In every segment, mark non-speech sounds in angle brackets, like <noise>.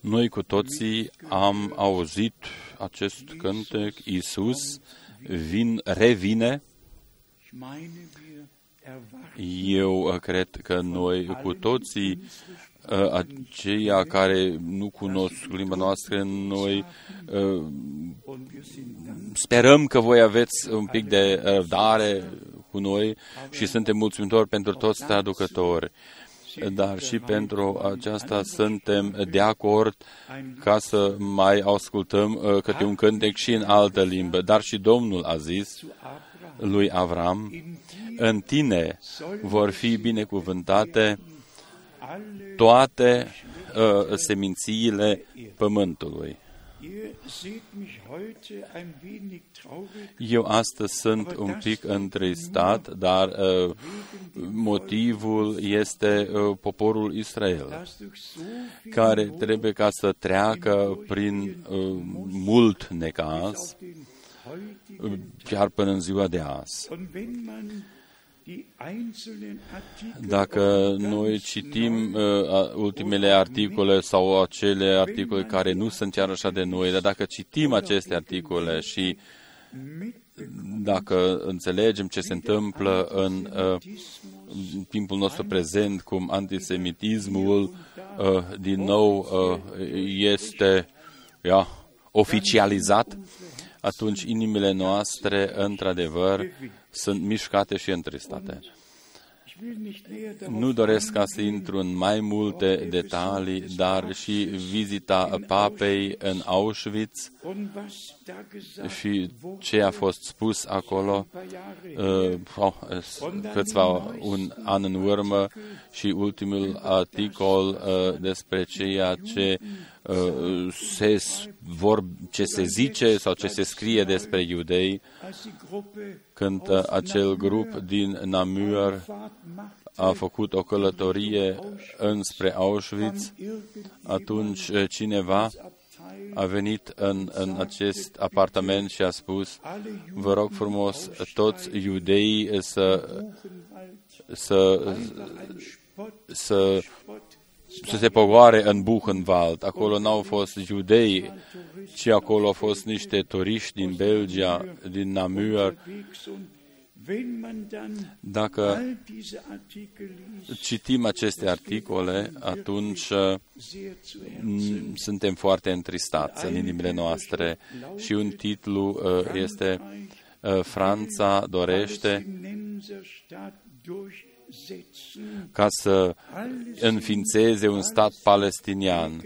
Noi cu toții am auzit acest cântec, Iisus vin, revine. Eu cred că noi cu toții aceia care nu cunosc limba noastră, noi sperăm că voi aveți un pic de răbdare cu noi și suntem mulțumitori pentru toți traducători. Dar și pentru aceasta suntem de acord ca să mai ascultăm câte un cântec și în altă limbă. Dar și Domnul a zis lui Avram, în tine vor fi binecuvântate toate uh, semințiile pământului. Eu astăzi sunt un pic întristat, dar uh, motivul este uh, poporul Israel, care trebuie ca să treacă prin uh, mult necaz, uh, chiar până în ziua de azi. Dacă noi citim uh, ultimele articole sau acele articole care nu sunt chiar așa de noi, dar dacă citim aceste articole și dacă înțelegem ce se întâmplă în uh, timpul nostru prezent, cum antisemitismul uh, din nou uh, este ja, oficializat, atunci inimile noastre, într-adevăr, sunt mișcate și întristate. Nu doresc ca să intru în mai multe detalii, dar și vizita papei în Auschwitz și ce a fost spus acolo uh, oh, câțiva un an în urmă și ultimul articol uh, despre ceea ce uh, se, vor, ce se zice sau ce se scrie despre iudei când uh, acel grup din Namur a făcut o călătorie înspre Auschwitz, atunci uh, cineva a venit în, în acest apartament și a spus, vă rog frumos, toți iudeii să, să, să, să se pogoare în Buchenwald. Acolo n-au fost iudei, ci acolo au fost niște turiști din Belgia, din Namur, dacă citim aceste articole, atunci mm, suntem foarte întristați în inimile noastre. și un titlu uh, este uh, Franța dorește ca să înființeze un stat palestinian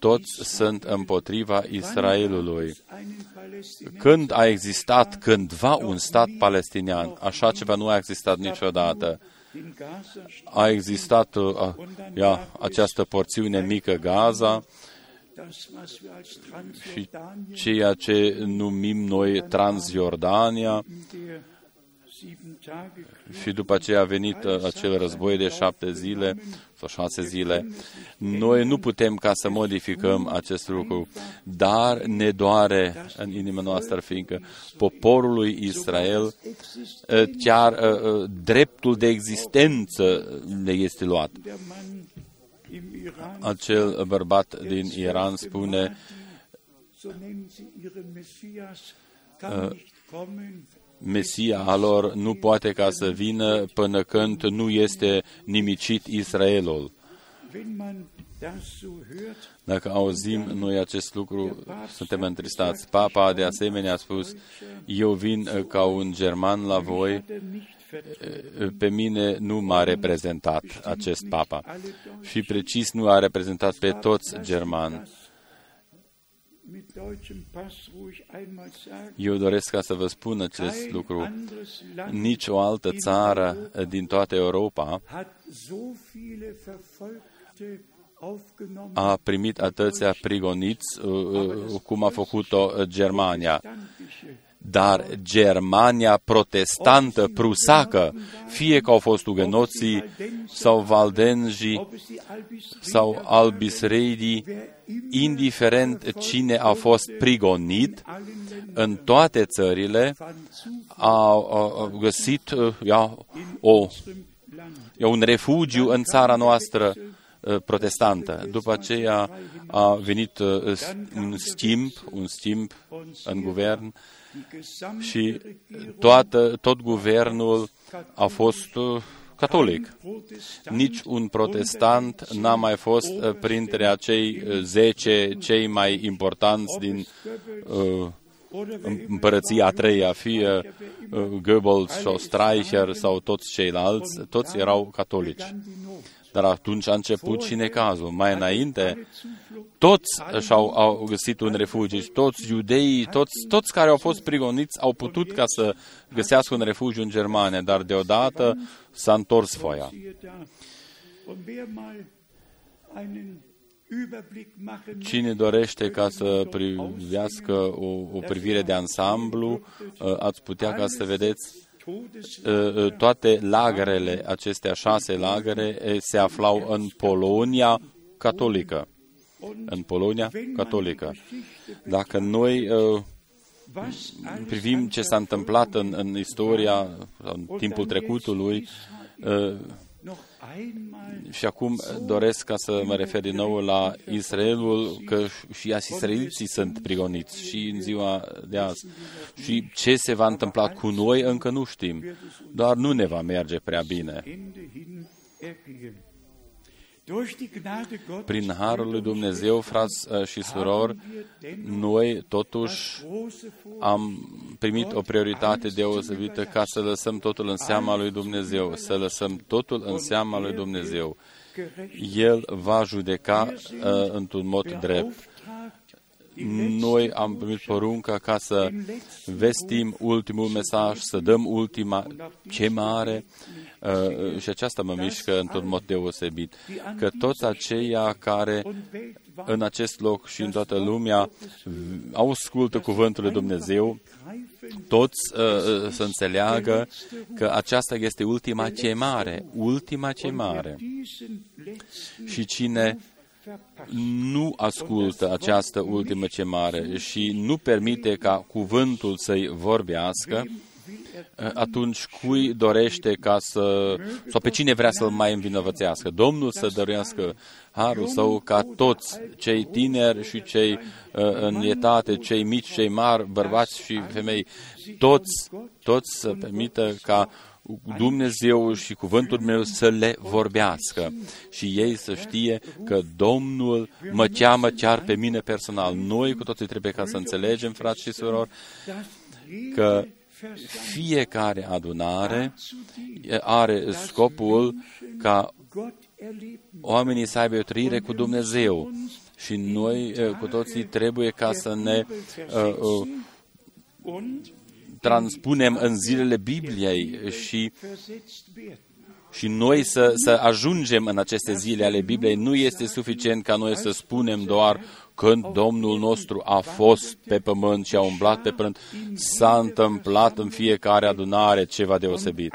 toți sunt împotriva Israelului. Când a existat cândva un stat palestinian, așa ceva nu a existat niciodată. A existat uh, ia, această porțiune mică Gaza și ceea ce numim noi Transjordania, și după aceea a venit uh, acel război de șapte zile sau șase zile. Noi nu putem ca să modificăm acest lucru, dar ne doare în inima noastră, fiindcă poporului Israel uh, chiar uh, dreptul de existență le este luat. Acel bărbat din Iran spune Mesia a lor nu poate ca să vină până când nu este nimicit Israelul. Dacă auzim noi acest lucru, suntem întristați. Papa de asemenea a spus, eu vin ca un german la voi, pe mine nu m-a reprezentat acest papa. Și precis nu a reprezentat pe toți germani. Eu doresc ca să vă spun acest lucru. Nici o altă țară din toată Europa a primit atâția prigoniți uh, uh, cum a făcut-o Germania dar Germania protestantă prusacă, fie că au fost ugenoții sau valdenji sau albisreidi, indiferent cine a fost prigonit, în toate țările a, găsit uh, ia, o, ia un refugiu în țara noastră, protestantă. După aceea a venit un schimb, un schimb în guvern și toată, tot guvernul a fost catolic. Nici un protestant n-a mai fost printre acei zece cei mai importanți din uh, împărăția a treia, fie Goebbels sau Streicher sau toți ceilalți, toți erau catolici. Dar atunci a început și necazul. Mai înainte, toți și-au au găsit un refugiu, toți iudeii, toți, toți care au fost prigoniți au putut ca să găsească un refugiu în Germania, dar deodată s-a întors foaia. Cine dorește ca să privească o, o privire de ansamblu, uh, ați putea ca să vedeți uh, uh, toate lagărele, acestea șase lagăre, se aflau în Polonia catolică. În Polonia catolică. Dacă noi privim ce s-a întâmplat în, în istoria, în timpul trecutului, și acum doresc ca să mă refer din nou la Israelul, că și israeliții sunt prigoniți și în ziua de azi. Și ce se va întâmpla cu noi încă nu știm, doar nu ne va merge prea bine. Prin Harul lui Dumnezeu, frați uh, și surori, noi totuși am primit o prioritate deosebită ca să lăsăm totul în seama lui Dumnezeu, să lăsăm totul în seama lui Dumnezeu. El va judeca uh, într-un mod drept noi am primit porunca ca să vestim ultimul mesaj, să dăm ultima chemare uh, și aceasta mă mișcă într-un mod deosebit, că toți aceia care în acest loc și în toată lumea au ascultă cuvântul lui Dumnezeu, toți uh, uh, să înțeleagă că aceasta este ultima chemare, ultima chemare. Și cine nu ascultă această ultimă chemare și nu permite ca cuvântul să-i vorbească, atunci cui dorește ca să, sau pe cine vrea să-l mai învinovățească? Domnul să dăruiască harul său ca toți, cei tineri și cei uh, în etate, cei mici, cei mari, bărbați și femei, toți, toți să permită ca Dumnezeu și cuvântul meu să le vorbească și ei să știe că Domnul mă cheamă chiar pe mine personal. Noi cu toții trebuie ca să înțelegem, frați și surori, că fiecare adunare are scopul ca oamenii să aibă o trăire cu Dumnezeu. Și noi cu toții trebuie ca să ne uh, uh, transpunem în zilele Bibliei și și noi să, să ajungem în aceste zile ale Bibliei, nu este suficient ca noi să spunem doar când Domnul nostru a fost pe pământ și a umblat pe pământ, s-a întâmplat în fiecare adunare ceva deosebit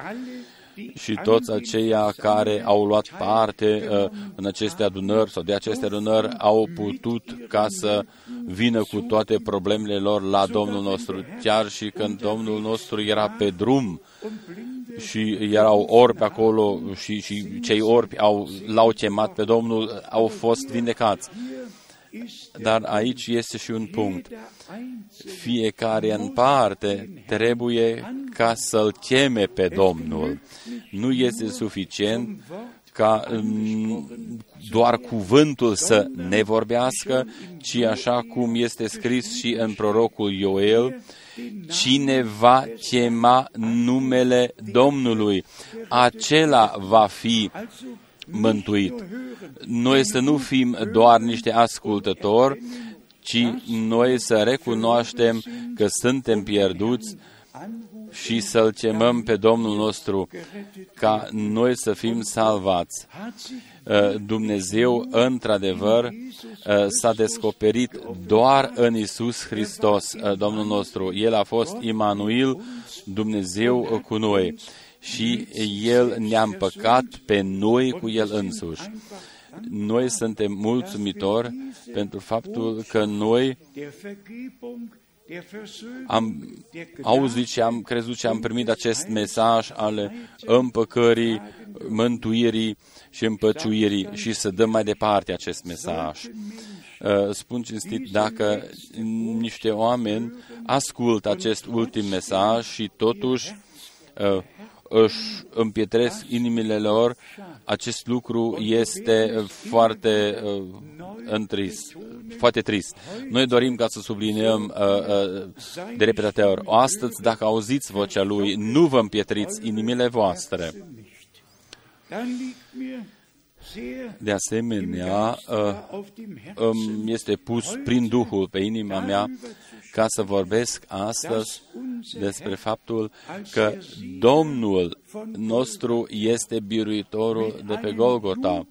și toți aceia care au luat parte uh, în aceste adunări sau de aceste adunări au putut ca să vină cu toate problemele lor la Domnul nostru, chiar și când Domnul nostru era pe drum și erau orbi acolo și, și cei orbi au, l-au chemat pe Domnul, au fost vindecați. Dar aici este și un punct. Fiecare în parte trebuie ca să-L cheme pe Domnul. Nu este suficient ca mm, doar cuvântul să ne vorbească, ci așa cum este scris și în prorocul Ioel, cine va chema numele Domnului, acela va fi mântuit. Noi să nu fim doar niște ascultători, ci noi să recunoaștem că suntem pierduți și să-L chemăm pe Domnul nostru ca noi să fim salvați. Uh, Dumnezeu, într-adevăr, uh, s-a descoperit doar în Isus Hristos, uh, Domnul nostru. El a fost Immanuel, Dumnezeu cu noi și El ne-a împăcat pe noi cu El însuși. Noi suntem mulțumitori pentru faptul că noi am auzit și am crezut și am primit acest mesaj al împăcării, mântuirii și împăciuirii și să dăm mai departe acest mesaj. Uh, spun cinstit, dacă niște oameni ascultă acest ultim mesaj și totuși uh, își împietresc inimile lor, acest lucru este foarte uh, întrist, foarte trist. Noi dorim ca să subliniem uh, uh, de repetate ori, astăzi, dacă auziți vocea Lui, nu vă împietriți inimile voastre. De asemenea, îmi este pus prin Duhul pe inima mea ca să vorbesc astăzi despre faptul că Domnul nostru este biruitorul de pe Golgota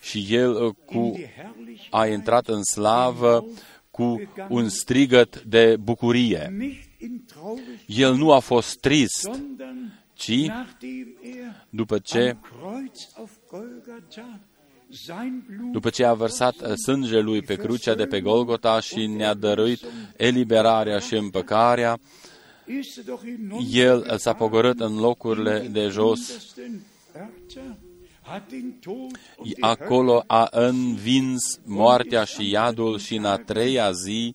și El cu, a intrat în slavă cu un strigăt de bucurie. El nu a fost trist, ci după ce după ce a vărsat uh, sângele lui pe crucea de pe Golgota și ne-a dăruit eliberarea și împăcarea, el s-a pogorât în locurile de jos, acolo a învins moartea și iadul și în a treia zi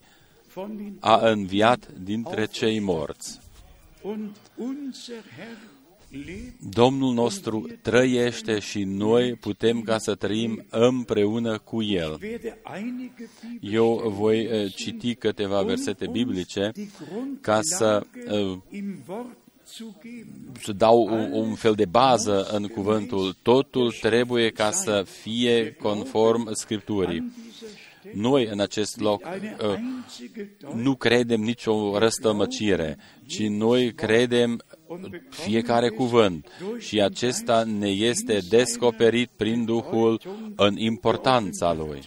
a înviat dintre cei morți. Domnul nostru trăiește și noi putem ca să trăim împreună cu El. Eu voi uh, citi câteva versete biblice ca să uh, să dau un, un fel de bază în cuvântul. Totul trebuie ca să fie conform Scripturii. Noi, în acest loc, uh, nu credem nicio răstămăcire, ci noi credem fiecare cuvânt și acesta ne este descoperit prin Duhul în importanța lui.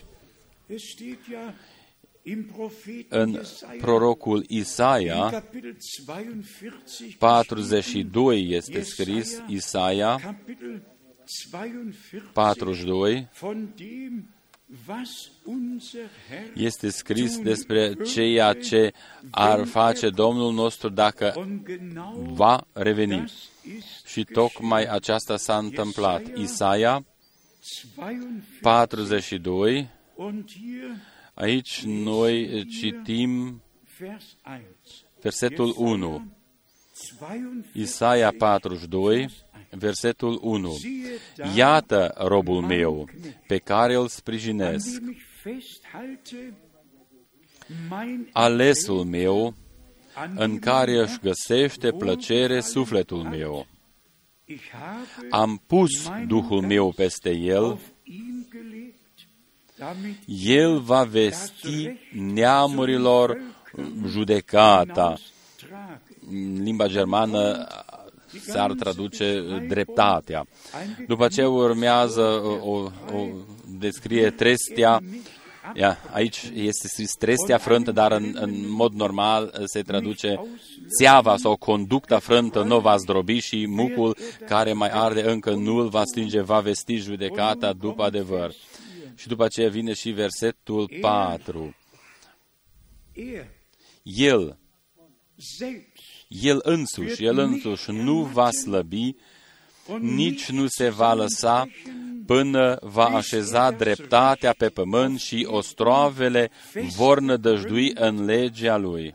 În prorocul Isaia 42 este scris, Isaia 42, este scris despre ceea ce ar face Domnul nostru dacă va reveni. Și tocmai aceasta s-a întâmplat. Isaia 42, aici noi citim versetul 1. Isaia 42, versetul 1. Iată robul meu pe care îl sprijinesc, alesul meu în care își găsește plăcere sufletul meu. Am pus Duhul meu peste el, el va vesti neamurilor judecata. În limba germană s-ar traduce dreptatea. După ce urmează o, o descrie trestia, Ia, aici este scris trestia frântă, dar în, în mod normal se traduce țeava sau conducta frântă nu va zdrobi și mucul care mai arde încă nu-l va stinge, va vesti judecata după adevăr. Și după aceea vine și versetul 4. El el însuși, El însuși nu va slăbi, nici nu se va lăsa până va așeza dreptatea pe pământ și ostroavele vor nădăjdui în legea Lui.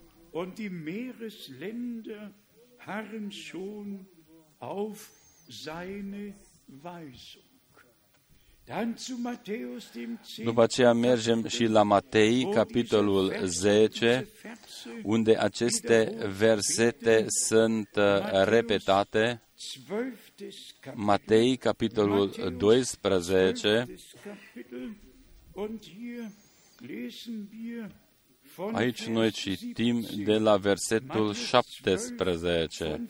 După aceea mergem și la Matei, capitolul 10, unde aceste versete sunt uh, repetate. Matei, capitolul 12, Aici noi citim de la versetul 17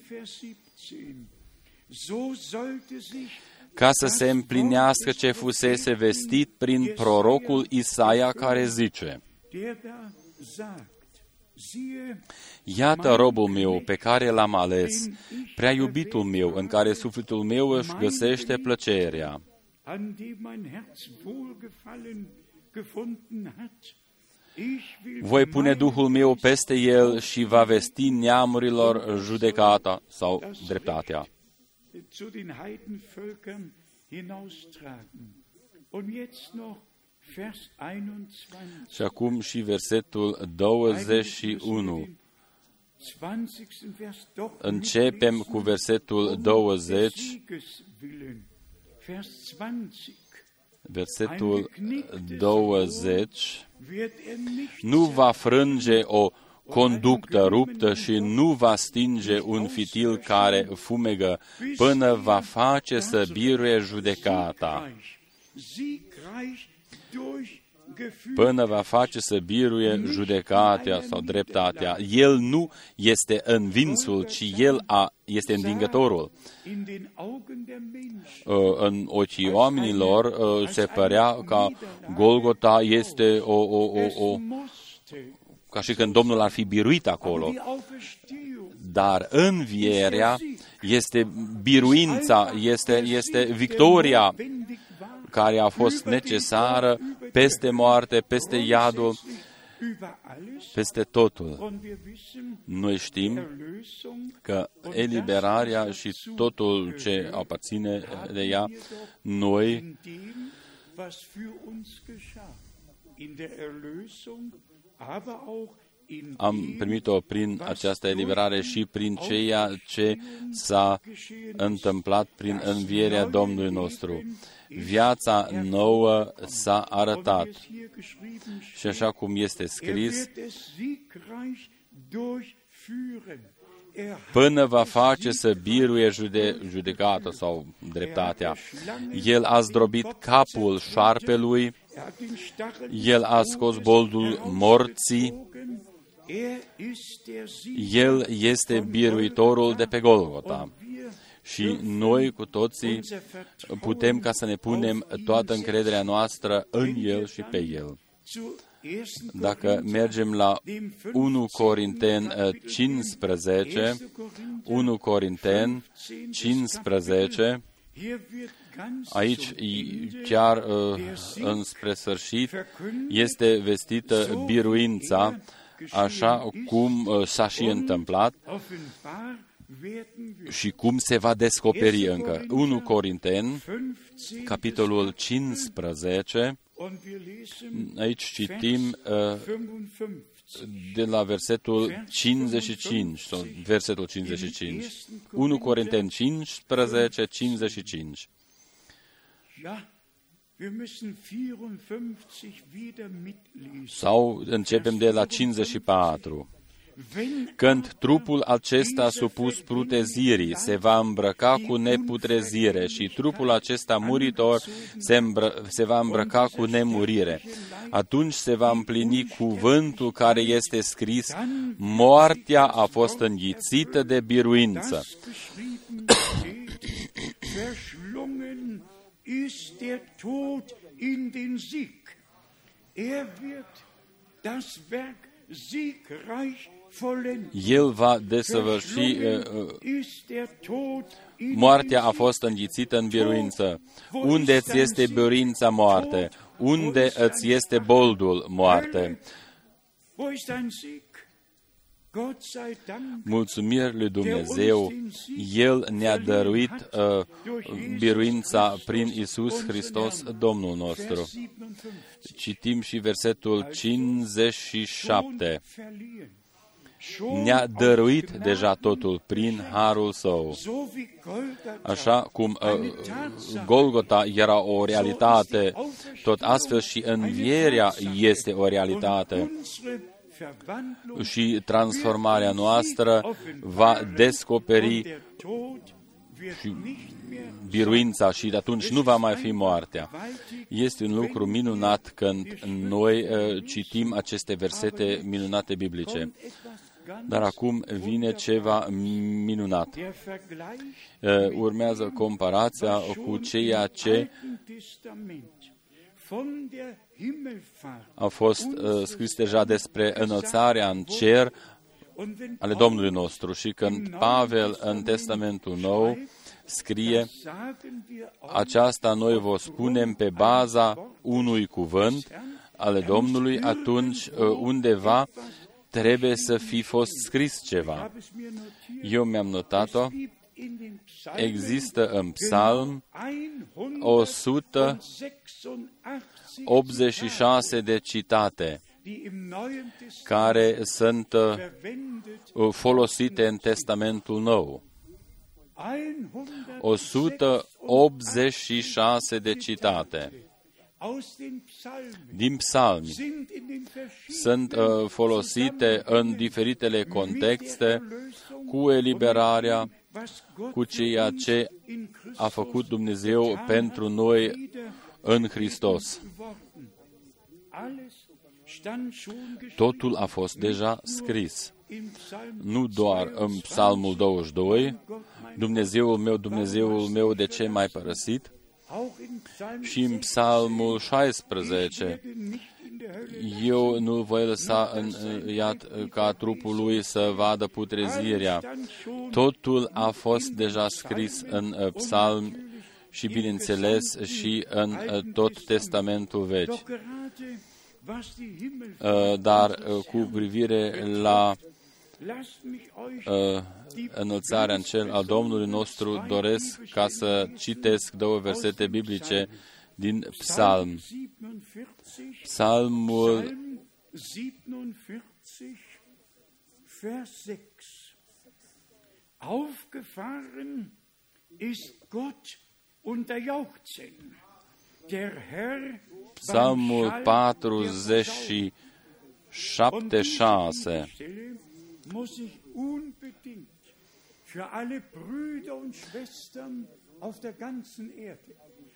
ca să se împlinească ce fusese vestit prin prorocul Isaia care zice, Iată robul meu pe care l-am ales, prea iubitul meu, în care sufletul meu își găsește plăcerea. voi pune Duhul meu peste el și va vesti neamurilor judecata sau dreptatea. Zu den Heidenvölkern hinaustragen. Und jetzt noch Vers 21. Și acum și versetul 21. 20. Vers doch Începem cu versetul 20, Siegeswillen. Vers 20. versetul 20. Wird er nicht Nu va frânge o conductă ruptă și nu va stinge un fitil care fumegă până va face să biruie judecata, siegreich, siegreich durchgeführt până va face să biruie judecata sau dreptatea. El nu este învinsul, ci el a, este învingătorul. in den Augen der Menschen. Uh, În ochii oamenilor uh, se părea ca Golgota este o, o, o, o, Musste ca și când Domnul ar fi biruit acolo. die Auferstehung Dar învierea este biruința, este, este victoria notwendig war, care a fost necesară peste moarte, peste iadul, über alles. peste totul. Und wir wissen, Noi știm Erlösung că eliberarea și totul ce aparține de ea, noi in dem, was für uns geschah. In der Erlösung, aber auch in am dem, primit-o prin această eliberare și prin ceea ce s-a întâmplat prin învierea Domnului nostru. Viața nouă s-a arătat wie es hier geschrieben steht, și așa cum este er scris, wird es siegreich durchführen. Er hat până va face să biruie jude, judecata sau dreptatea. El a zdrobit capul șarpelui, er hat den Stachel el a scos boldul morții, gezogen. Er ist der Sieg. el este biruitorul de pe Golgota. Wir Și noi cu toții putem ca să ne punem toată încrederea noastră în El și pe El. zu 1. Dacă mergem la 1 Corinten eh, 15, 1 Corinten 15, Hier wird ganz aici zum i- Ende chiar uh, înspre sfârșit este vestită biruința, așa cum uh, s-a și întâmplat offenbar werden wir și cum se va descoperi încă. 1 Corinten, 15 capitolul 15, und wir lesen aici citim uh, 55. De la versetul 55, sau versetul 55. 1 Corinteni 15, 55. Ja, wir müssen 54 wieder mitlesen. Sau începem de la 54. Wenn Când trupul acesta supus prutezirii se va îmbrăca cu neputrezire și trupul acesta muritor se, îmbră, se va îmbrăca cu nemurire, atunci se va împlini cuvântul care este scris, moartea a fost înghițită de biruință. das geschrieben steht, verschlungen ist der Tod in den Sieg. Er wird das Werk siegreich vollenden. El va desăvârși, uh, uh, Verschlungen ist der Tod in moartea den a Sieg. fost înghițită în biruință. Unde îți este biruința moarte? Unde îți este boldul moarte? Wo ist dein Sieg? Gott sei Dank. Mulțumiri lui Dumnezeu, El ne-a dăruit uh, biruința prin Isus Hristos, Domnul nostru. Vers 57. Citim și versetul 57. Verliehen. Schon Ne-a auf dăruit Gnaden, deja totul prin harul său. so wie Golgatha Așa cum uh, Golgota era o realitate, tot astfel și învierea este o realitate. unsere Verwandlung Și transformarea noastră va descoperi der Tod wird nicht mehr biruința și de atunci nu va mai fi moartea. Este un lucru minunat când noi uh, citim aceste versete minunate biblice. Etwas ganz Dar acum vine ceva minunat. der Vergleich Uh, Urmează comparația cu ceea ce Alten Testament von der Himmelfahrt a fost uh, scris deja despre înălțarea în cer und wenn ale Domnului nostru și când Pavel în Testamentul Nou scrie sagen wir auch aceasta noi vă spunem pe baza unui cuvânt ale Domnului, atunci uh, undeva trebuie să fi fost scris ceva. Eu mi-am notat-o. Există în psalm 186 de citate care sunt uh, folosite în Testamentul Nou. 186 de citate din psalmi sunt uh, folosite în diferitele contexte cu eliberarea, cu ceea ce a făcut Dumnezeu pentru noi în Hristos. Totul a fost deja scris. Nu doar în Psalmul 22, Dumnezeul meu, Dumnezeul meu, de ce m-ai părăsit? Și în Psalmul 16, eu nu voi lăsa în iad ca trupul lui să vadă putrezirea. Totul a fost deja scris în uh, psalm și, bineînțeles, și în uh, tot Testamentul Vechi. Uh, dar cu privire la înălțarea în cel al Domnului nostru, doresc ca să citesc două versete biblice din Psalm. Psalmul 6. Aufgefahren ist Gott unter Jauchzen. Der Herr Psalmul 47, 6 muss ich unbedingt für alle Brüder und Schwestern auf der ganzen Erde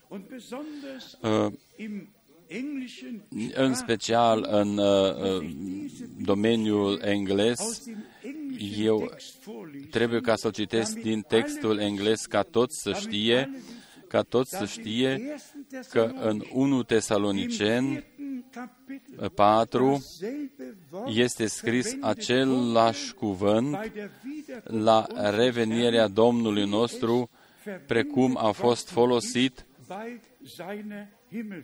und besonders uh, im englischen în special în uh, domeniul englez, eu trebuie ca să citesc din textul englez ca toți să știe, ca toți să știe că în 1 Tesalonicen 4 este scris același cuvânt la revenirea Domnului nostru, precum a fost folosit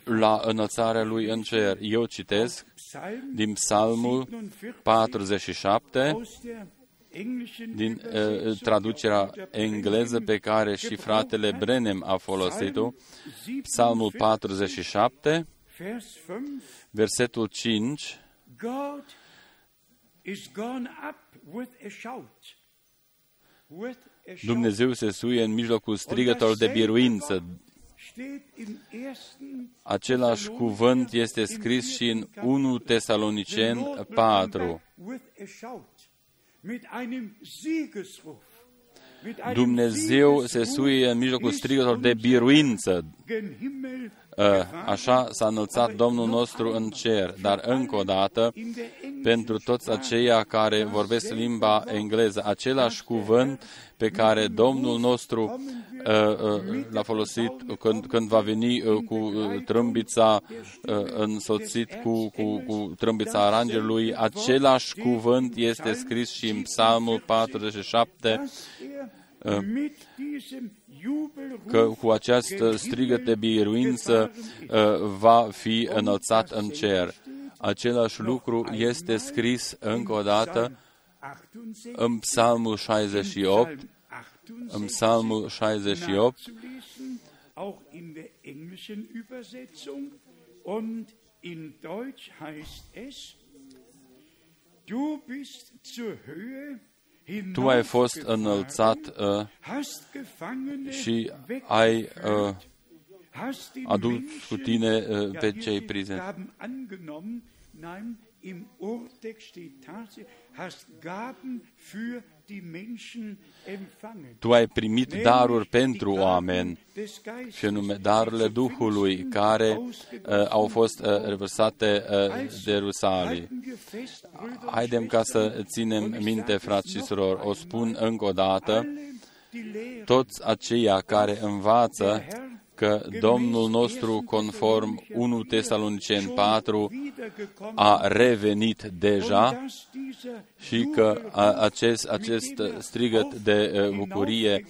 la înălțarea lui în cer. Eu citesc din Psalmul 47, din uh, traducerea engleză pe care și fratele Brenem a folosit-o, Psalmul 47, versetul 5, God is gone up with a shout. With a shout. Dumnezeu se suie în mijlocul strigător de biruință. Același cuvânt este scris și în 1 Tesalonicen 4. Dumnezeu se suie în mijlocul strigător de biruință. Ă, așa s-a înălțat Domnul nostru în cer, dar încă o dată, pentru toți aceia care vorbesc limba engleză, același cuvânt pe care Domnul nostru ă, ă, l-a folosit când, când va veni cu trâmbița însoțit cu, cu, cu trâmbița arangelui, același cuvânt este scris și în Psalmul 47, că cu această strigăt de biruință uh, va fi înălțat în cer. Același lucru este scris încă o dată în Psalmul 68, în Psalmul 68, auch in der englischen Übersetzung. Und in Deutsch heißt es, du bist zur Höhe tu ai fost înălțat uh, și ai uh, adus cu tine uh, pe cei prizeni. Im Urtext steht tatsächlich, hast Gaben für tu ai primit daruri pentru oameni, și anume darurile Duhului care uh, au fost uh, revărsate uh, de Rusalii. Haidem ca să ținem minte, frați și surori, o spun încă o dată, toți aceia care învață că Domnul nostru, conform 1 Tesalonicen 4, a revenit deja și că acest, acest strigăt de bucurie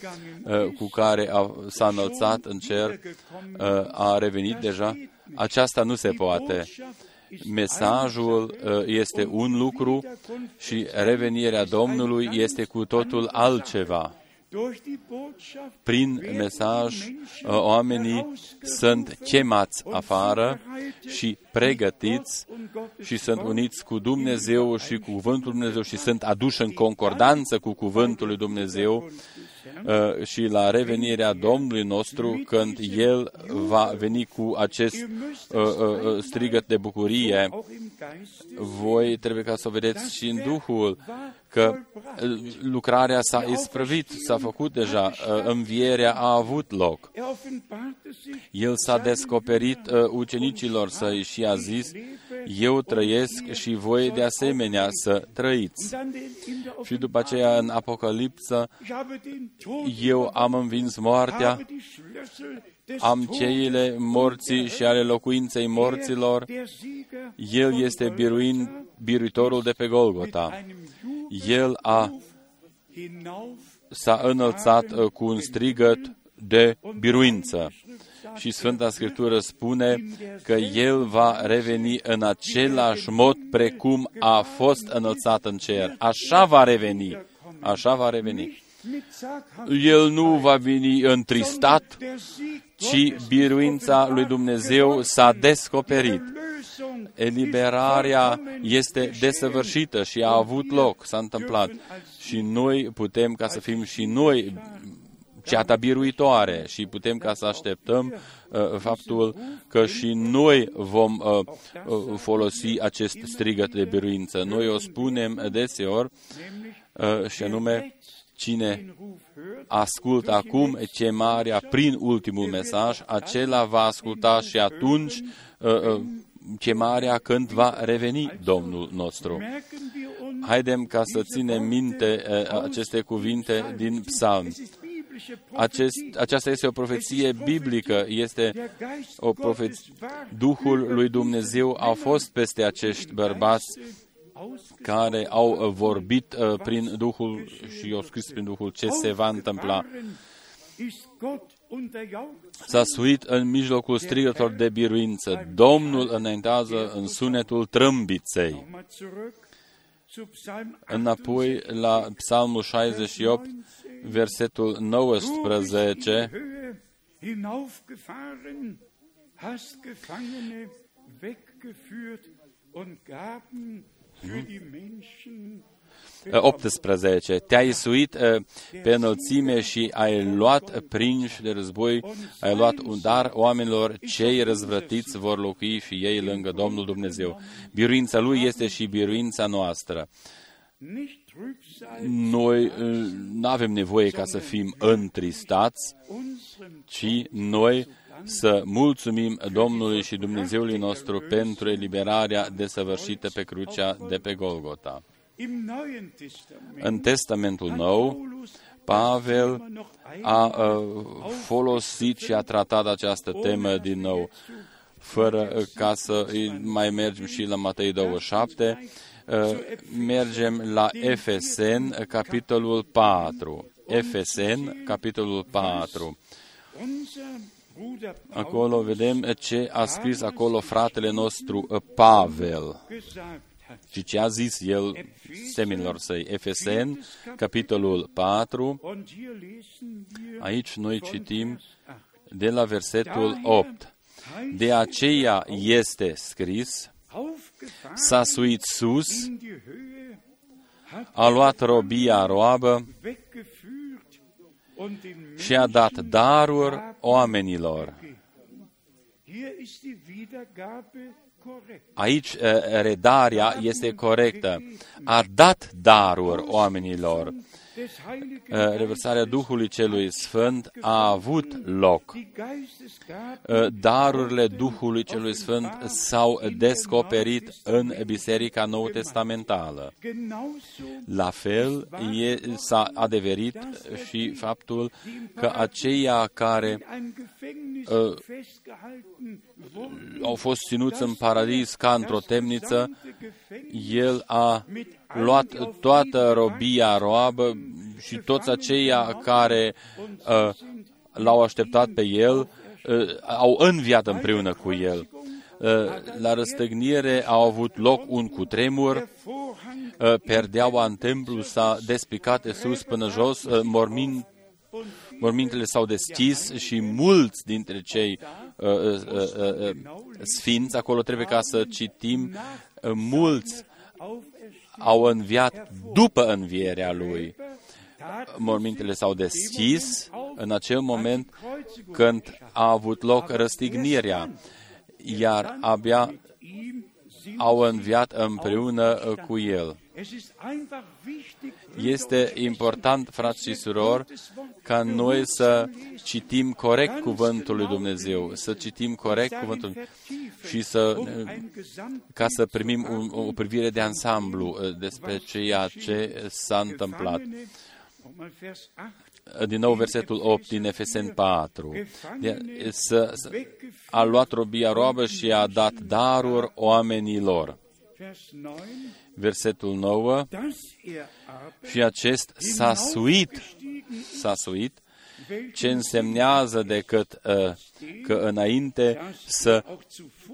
cu care a, s-a înălțat în cer a revenit deja, aceasta nu se poate. mesajul este un lucru și revenirea Domnului este cu totul altceva. Prin mesaj, oamenii sunt chemați afară și pregătiți și sunt uniți cu Dumnezeu și cu Cuvântul Dumnezeu și sunt aduși în concordanță cu Cuvântul lui Dumnezeu. Uh, și la revenirea Domnului nostru, când El va veni cu acest uh, uh, strigăt de bucurie, voi trebuie ca să o vedeți și în Duhul că lucrarea s-a isprăvit, s-a făcut deja, învierea a avut loc. El s-a descoperit ucenicilor săi și a zis, eu trăiesc și voi de asemenea să trăiți. Și după aceea în Apocalipsă, eu am învins moartea, am cheile morții și ale locuinței morților, El este biruin, biruitorul de pe Golgota. El a s-a înălțat uh, cu un strigăt de biruință și Sfânta Scriptură spune că El va reveni în același mod precum a fost înălțat în cer. Așa va reveni. Așa va reveni. El nu va veni întristat, ci biruința lui Dumnezeu s-a descoperit. Eliberarea este desăvârșită și a avut loc, s-a întâmplat. Și noi putem ca să fim și noi ceata biruitoare și putem ca să așteptăm uh, faptul că și noi vom uh, uh, folosi acest strigăt de biruință. Noi o spunem deseori uh, și anume cine ascultă acum chemarea prin ultimul mesaj, acela va asculta și atunci uh, uh, chemarea când va reveni Domnul nostru. Haidem ca să ținem minte uh, aceste cuvinte din psalm. Acest, aceasta este o profeție biblică, este o profeție. Duhul lui Dumnezeu a fost peste acești bărbați care au vorbit uh, prin Duhul și au scris prin Duhul ce se va întâmpla. S-a suit în mijlocul strigător de biruință. Domnul înaintează în sunetul trâmbiței. Înapoi la Psalmul 68, versetul 19, hast Gefangene weggeführt und Gaben 18. Te-ai suit uh, pe înălțime și ai luat prinși de război, ai luat un dar oamenilor, cei răzvrătiți vor locui și ei lângă Domnul Dumnezeu. Biruința Lui este și biruința noastră. Noi uh, nu avem nevoie ca să fim întristați, ci noi să mulțumim Domnului și Dumnezeului nostru pentru eliberarea desăvârșită pe crucea de pe Golgota. În Testamentul Nou, Pavel a folosit și a tratat această temă din nou, fără ca să mai mergem și la Matei 27, mergem la Efesen, capitolul 4. Efesen, capitolul 4. Acolo vedem ce a scris acolo fratele nostru uh, Pavel și ce a zis el seminilor săi. Efesen, capitolul 4, aici noi citim de la versetul 8. De aceea este scris, s-a suit sus, a luat robia roabă și a dat daruri oamenilor. Aici eh, redarea este corectă. A dat daruri oamenilor. Uh, revărsarea Duhului Celui Sfânt a avut loc. Uh, darurile Duhului Celui Sfânt s-au descoperit în Biserica Nou Testamentală. La fel s-a adeverit și faptul că aceia care uh, au fost ținuți în paradis ca într-o temniță, el a luat toată robia roabă și toți aceia care uh, l-au așteptat pe el uh, au înviat împreună cu el. la răstăgnire a avut loc un cutremur, perdeaua în templu s-a despicat de sus până jos, mormin, mormintele s-au deschis și mulți dintre cei uh, uh, uh, sfinți, acolo trebuie ca să citim, mulți au înviat după învierea lui. Mormintele s-au deschis în acel moment când a avut loc răstignirea, iar abia au înviat împreună cu el. Este important, frați și surori, ca noi să citim corect cuvântul lui Dumnezeu, să citim corect cuvântul și să, ca să primim un, o privire de ansamblu uh, despre ceea ce s-a întâmplat. Din nou versetul 8 din Efesen 4. De, să, să, a luat robia roabă și a dat daruri oamenilor versetul 9, și acest s-a suit, s-a suit, ce însemnează decât uh, că înainte să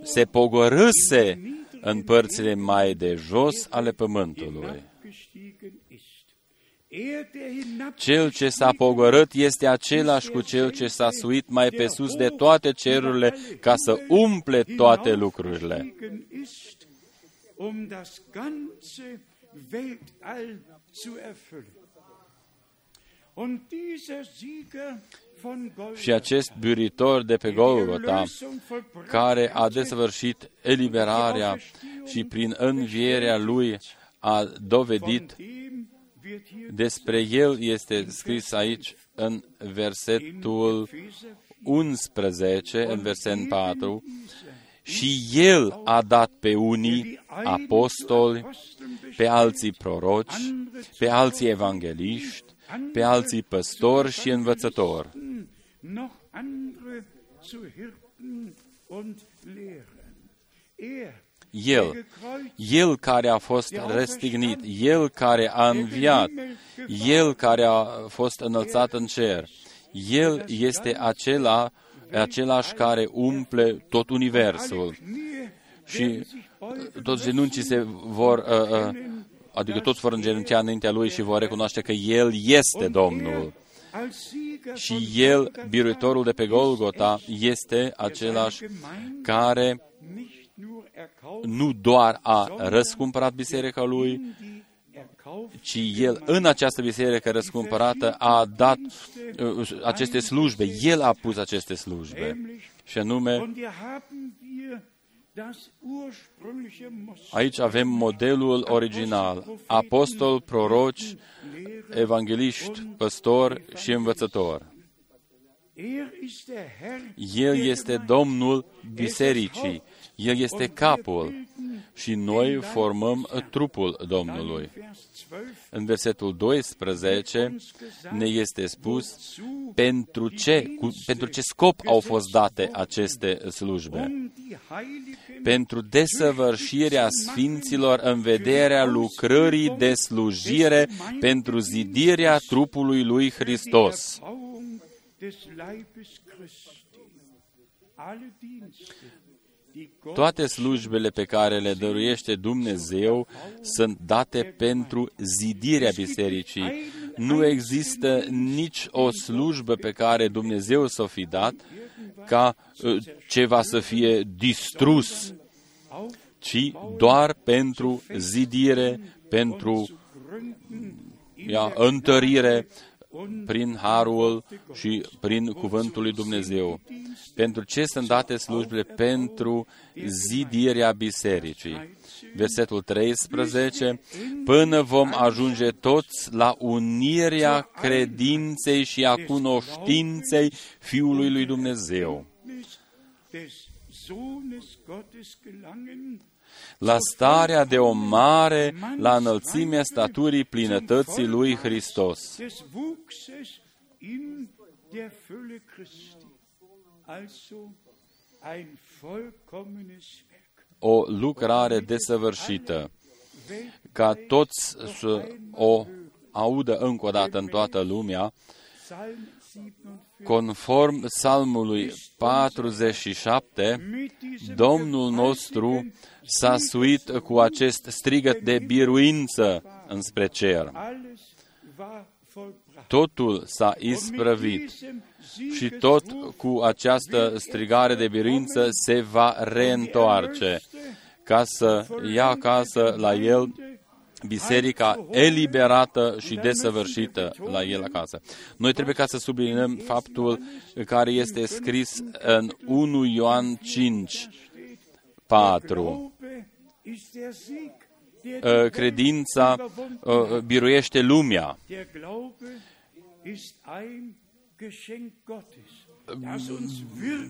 se pogorâse în părțile mai de jos ale pământului. Cel ce s-a pogorât este același cu cel ce s-a suit mai pe sus de toate cerurile ca să umple toate lucrurile um das ganze Weltall zu erfüllen. Und dieser Sieger și acest buritor de pe Golgota, care a desăvârșit eliberarea și prin învierea lui a dovedit, despre el este scris aici în versetul 11, în versetul 4, și El a dat pe unii apostoli, pe alții proroci, pe alții evangeliști, pe alții păstori și învățători. El, El care a fost răstignit, El care a înviat, El care a fost înălțat în cer, El este acela același care umple tot universul. Și toți genuncii se vor, uh, uh, adică toți vor îngenunchea înaintea Lui și vor recunoaște că El este Domnul. Și El, biruitorul de pe Golgota, este același care nu doar a răscumpărat biserica Lui, ci El în această biserică răscumpărată a dat uh, aceste slujbe. El a pus aceste slujbe. Și anume, aici avem modelul original. Apostol, proroci, evangeliști, păstori și învățători. El este Domnul bisericii. El este capul și noi formăm trupul Domnului. În versetul 12 ne este spus pentru ce, cu, pentru ce scop au fost date aceste slujbe. Pentru desăvârșirea sfinților în vederea lucrării de slujire pentru zidirea trupului lui Hristos. Toate slujbele pe care le dăruiește Dumnezeu sunt date pentru zidirea bisericii. Nu există nici o slujbă pe care Dumnezeu să o fi dat ca ă, ceva să fie distrus, ci doar pentru zidire, pentru ia, întărire, prin harul și prin cuvântul lui Dumnezeu. Pentru ce sunt date slujbele? Pentru zidirea bisericii. Versetul 13, până vom ajunge toți la unirea credinței și a cunoștinței Fiului lui Dumnezeu la starea de o mare, la înălțimea staturii plinătății lui Hristos. O lucrare desăvârșită, ca toți să o audă încă o dată în toată lumea, conform psalmului 47, Domnul nostru s-a suit cu acest strigăt de biruință înspre cer. Totul s-a isprăvit și tot cu această strigare de biruință se va reîntoarce ca să ia acasă la el biserica eliberată și desăvârșită la el acasă. Noi trebuie ca să subliniem faptul care este scris în 1 Ioan 5, 4. Credința uh, biruiește lumea.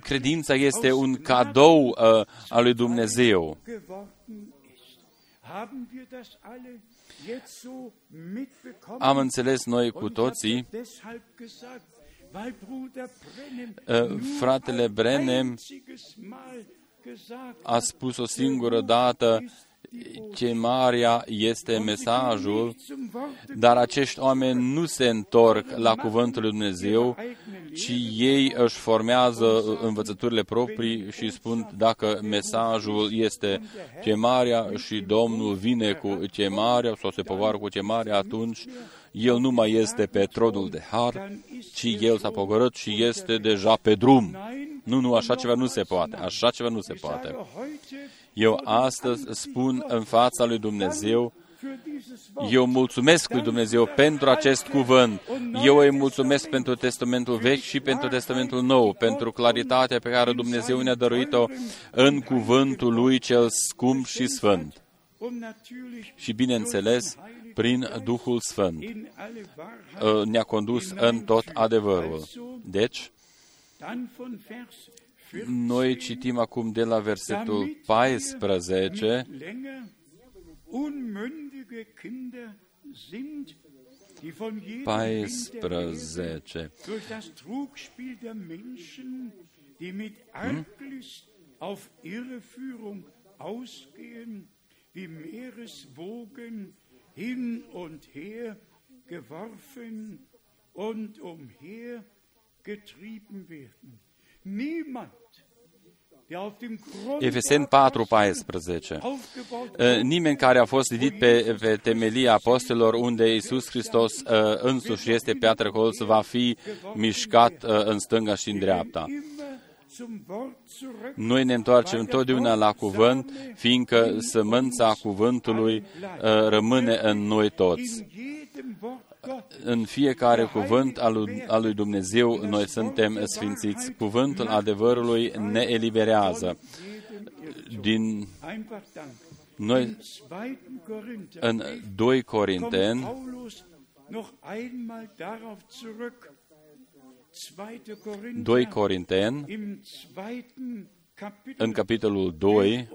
Credința este un cadou uh, al lui Dumnezeu. Am înțeles noi cu toții, uh, fratele Brenem a spus o singură dată chemarea este mesajul, dar acești oameni nu se întorc la Cuvântul lui Dumnezeu, ci ei își formează învățăturile proprii și spun dacă mesajul este chemarea și Domnul vine cu chemarea sau se povară cu chemarea, atunci el nu mai este pe tronul de har, ci el s-a pogorât și este deja pe drum. Nu, nu, așa ceva nu se poate, așa ceva nu se poate. Eu astăzi spun în fața lui Dumnezeu, eu mulțumesc lui Dumnezeu pentru acest cuvânt. Eu îi mulțumesc pentru Testamentul Vechi și pentru Testamentul Nou, pentru claritatea pe care Dumnezeu ne-a dăruit-o în cuvântul Lui cel scump și sfânt. Și bineînțeles, prin Duhul Sfânt ă, ne-a condus în tot adevărul. Deci, noi citim acum de la versetul 14, paisprezece. auf Irreführung ausgehen, wie Meereswogen hin und her geworfen und umher getrieben werden. Niemand Efeseni 4, 14. Nimeni care a fost zidit pe, pe temelia apostolilor, unde Isus Hristos însuși este piatră colț, va fi mișcat în stânga și în dreapta. Noi ne întoarcem întotdeauna la cuvânt, fiindcă sămânța cuvântului rămâne în noi toți în fiecare cuvânt al lui, al lui Dumnezeu noi suntem sfințiți. Cuvântul adevărului ne eliberează. Din noi, în 2 Corinteni, 2 Corinteni, în capitolul 2,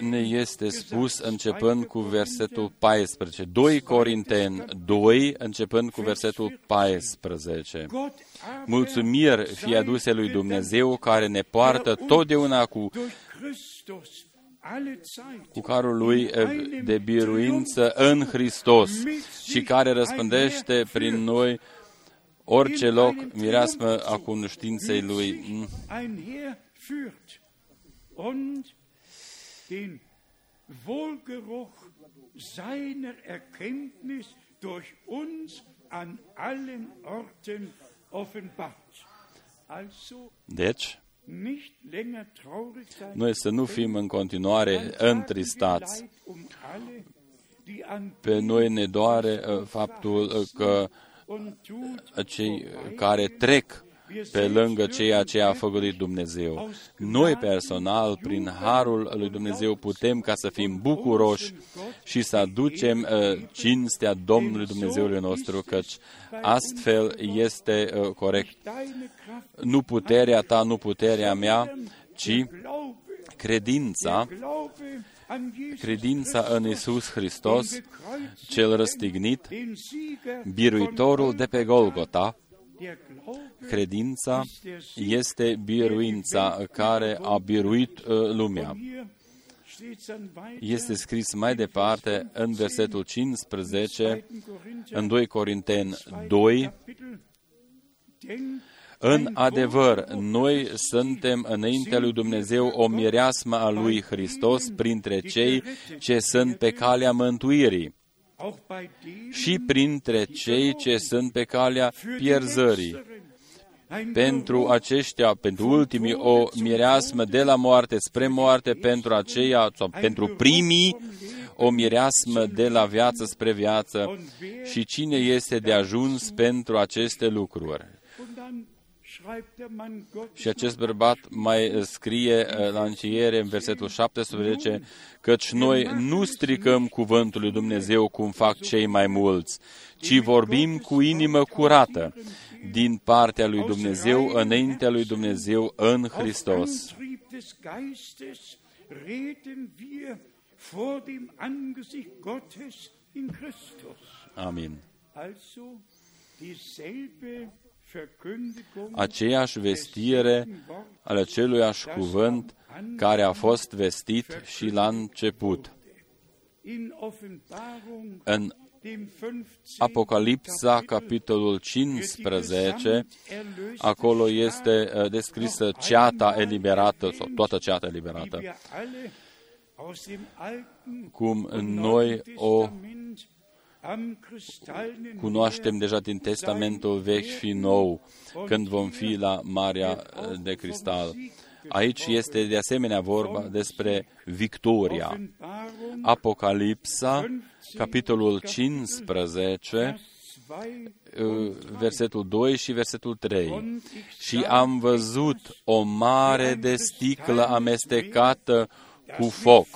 ne este spus începând cu versetul 14. 2 Corinteni 2, începând cu versetul 14. Mulțumiri fie aduse lui Dumnezeu care ne poartă totdeauna cu cu carul lui de biruință în Hristos și care răspândește prin noi orice loc mireasmă a cunoștinței lui und den Wohlgeruch seiner Erkenntnis durch uns an allen Orten offenbart. Deci, noi să nu fim în continuare întristați. Pe noi ne doare uh, faptul uh, că cei care trec pe lângă ceea ce a făcut Dumnezeu. Noi personal, prin harul lui Dumnezeu, putem ca să fim bucuroși și să aducem uh, cinstea Domnului Dumnezeului nostru, căci astfel este uh, corect. Nu puterea ta, nu puterea mea, ci credința credința în Isus Hristos, cel răstignit, biruitorul de pe Golgota, Credința este biruința care a biruit uh, lumea. este scris mai departe în versetul 15, în 2 Corinteni 2, în adevăr, noi suntem înaintea lui Dumnezeu o mireasmă a lui Hristos printre cei ce sunt pe calea mântuirii și printre cei ce sunt pe calea pierzării. Pentru aceștia, pentru ultimii, o mireasmă de la moarte spre moarte, pentru aceia, sau pentru primii, o mireasmă de la viață spre viață. Și cine este de ajuns pentru aceste lucruri? Și acest bărbat mai scrie uh, la încheiere, în versetul 17, căci noi nu stricăm cuvântul lui Dumnezeu cum fac cei mai mulți, ci vorbim cu inimă curată din partea lui Dumnezeu, înaintea lui Dumnezeu în Hristos. Amin aceeași vestire al aceluiași cuvânt care a fost vestit și la început. În Apocalipsa, capitolul 15, acolo este uh, descrisă ceata eliberată, sau toată ceata eliberată, cum noi o cunoaștem deja din Testamentul Vechi și Nou, când vom fi la Marea de Cristal. Aici este de asemenea vorba despre victoria. Apocalipsa, capitolul 15, versetul 2 și versetul 3. Și am văzut o mare de sticlă amestecată cu foc.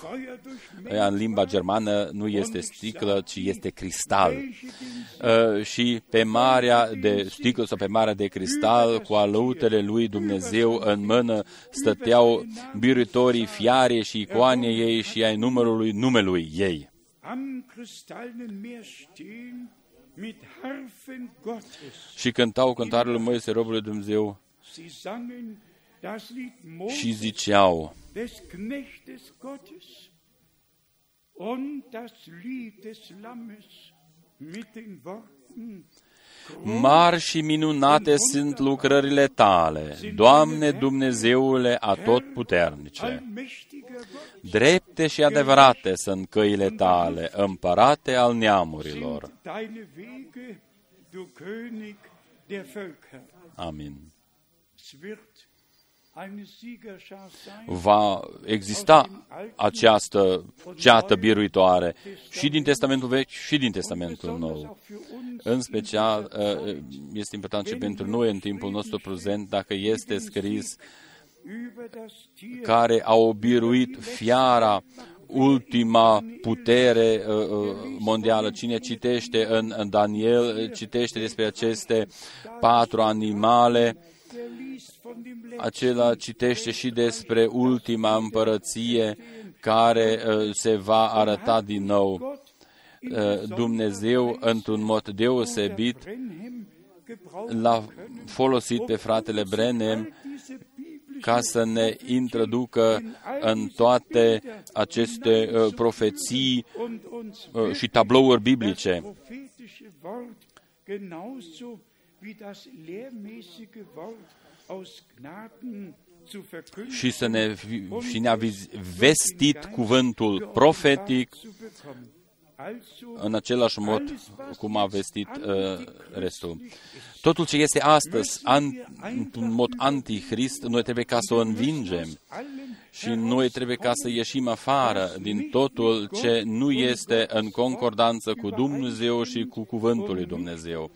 În limba germană nu este sticlă, ci este cristal. Uh, și pe marea de sticlă sau pe marea de cristal, cu alăutele lui Dumnezeu în mână, stăteau biruitorii fiare și icoane ei și ai numărului numelui ei. Și cântau cântarea lui Moise, robul lui Dumnezeu, și ziceau, des Knechtes Gottes und das Lied des Lammes mit den Worten Mari și minunate sunt lucrările tale, Doamne Dumnezeule atotputernice. Drepte și adevărate sunt căile tale, împărate al neamurilor. Amin va exista această ceată biruitoare și din Testamentul Vechi și din Testamentul Nou. În special, uh, este important și pentru noi în timpul nostru prezent, dacă este scris care au biruit fiara, ultima putere uh, uh, mondială. Cine citește în, în Daniel, citește despre aceste patru animale acela citește și despre ultima împărăție care uh, se va arăta din nou. Uh, Dumnezeu, într-un mod deosebit, l-a folosit pe fratele Brenem ca să ne introducă în toate aceste uh, profeții și tablouri biblice și să ne, și ne-a vestit cuvântul profetic în același mod cum a vestit uh, restul. Totul ce este astăzi, an, într-un mod antichrist, noi trebuie ca să o învingem și noi trebuie ca să ieșim afară din totul ce nu este în concordanță cu Dumnezeu și cu cuvântul lui Dumnezeu,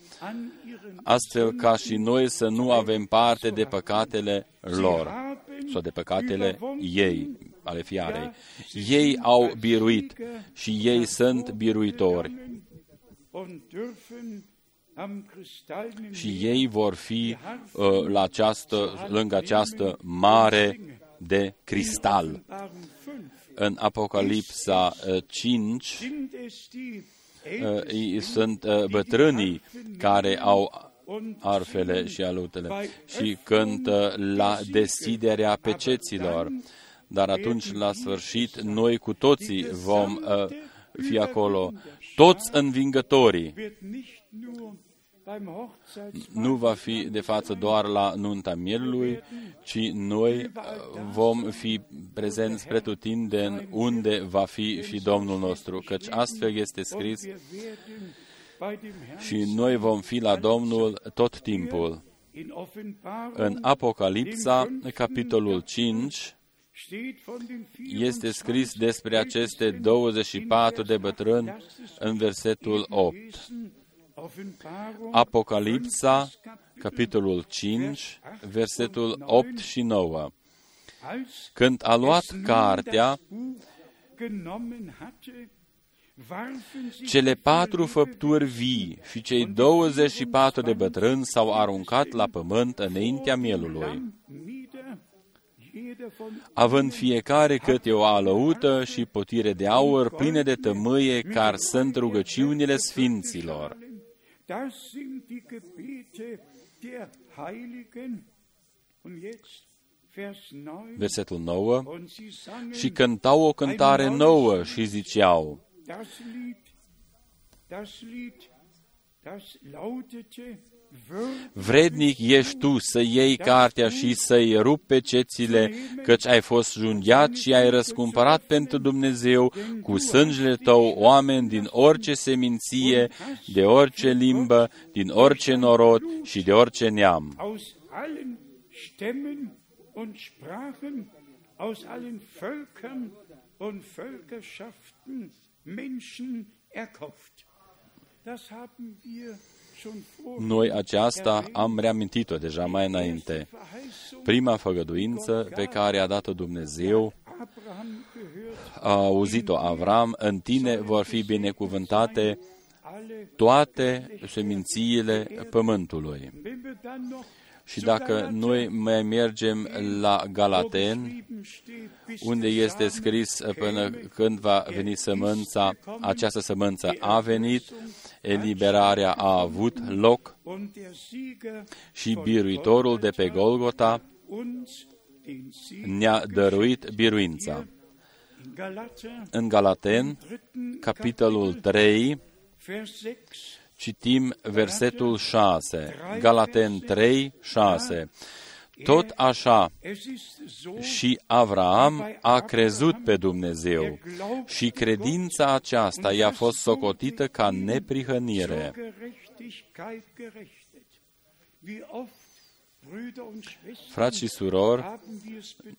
astfel ca și noi să nu avem parte de păcatele lor sau de păcatele ei, ale fiarei. Ei au biruit și ei sunt biruitori. Și ei vor fi uh, la această, lângă această mare de cristal. În Apocalipsa 5 uh, uh, sunt uh, bătrânii care au arfele și alutele și cântă la deschiderea peceților. Dar atunci, la sfârșit, noi cu toții vom uh, fi acolo, toți învingătorii. Nu va fi de față doar la nunta mielului, ci noi uh, vom fi prezenți pretutindeni unde va fi și Domnul nostru, căci astfel este scris și noi vom fi la Domnul tot timpul. În Apocalipsa, capitolul 5, este scris despre aceste 24 de bătrâni în versetul 8. Apocalipsa, capitolul 5, versetul 8 și 9. Când a luat cartea, cele patru făpturi vii și cei 24 de bătrâni s-au aruncat la pământ înaintea mielului, având fiecare câte o alăută și potire de aur pline de tămâie, care sunt rugăciunile sfinților. Versetul 9. Și cântau o cântare nouă și ziceau, Vrednic ești tu să iei cartea și să-i rupi pe cețile, căci ai fost junghiat și ai răscumpărat pentru Dumnezeu cu sângele tău oameni din orice seminție, de orice limbă, din orice norod și de orice neam. Aus allen Völkern und Völkerschaften Menschen erkauft. Das haben wir noi aceasta am reamintit-o deja mai înainte. Prima făgăduință pe care a dat-o Dumnezeu a auzit-o Avram, în tine vor fi binecuvântate toate semințiile pământului. Și dacă noi mai mergem la Galaten, unde este scris până când va veni sămânța, această sămânță a venit, eliberarea a avut loc și biruitorul de pe Golgota ne-a dăruit biruința. În Galaten, capitolul 3, citim versetul 6, Galaten 3, 6. Tot așa și Avraam a crezut pe Dumnezeu și credința aceasta i-a fost socotită ca neprihănire. Frați și surori,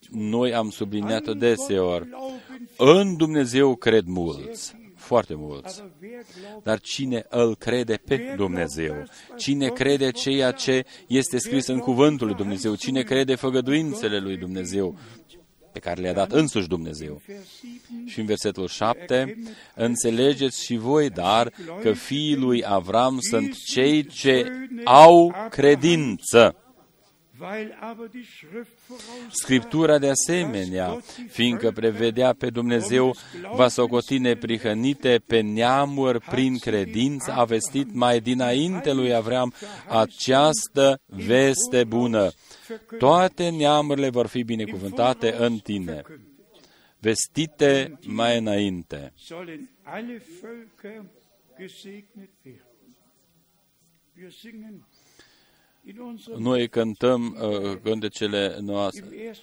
noi am subliniat deseori, în Dumnezeu cred mulți, foarte mulți. Dar cine îl crede pe Dumnezeu? Cine crede ceea ce este scris în cuvântul lui Dumnezeu? Cine crede făgăduințele lui Dumnezeu? pe care le-a dat însuși Dumnezeu. Și în versetul 7, înțelegeți și voi, dar, că fiii lui Avram sunt cei ce au credință. Scriptura de asemenea, fiindcă prevedea pe Dumnezeu, va socoti neprihănite pe neamuri prin credință, a vestit mai dinainte lui Avram această veste bună. Toate neamurile vor fi binecuvântate în tine, vestite mai înainte. Wir singen noi cântăm uh, cântecele noastre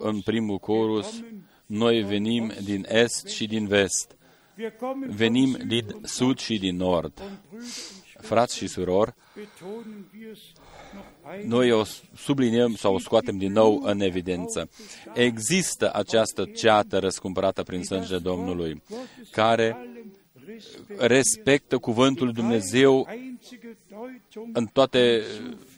în primul chorus, noi venim din est și din vest, venim din sud și din nord. Frați și surori, noi o subliniem sau o scoatem din nou în evidență. Există această ceată răscumpărată prin sângele Domnului, care respectă cuvântul lui Dumnezeu în toate uh,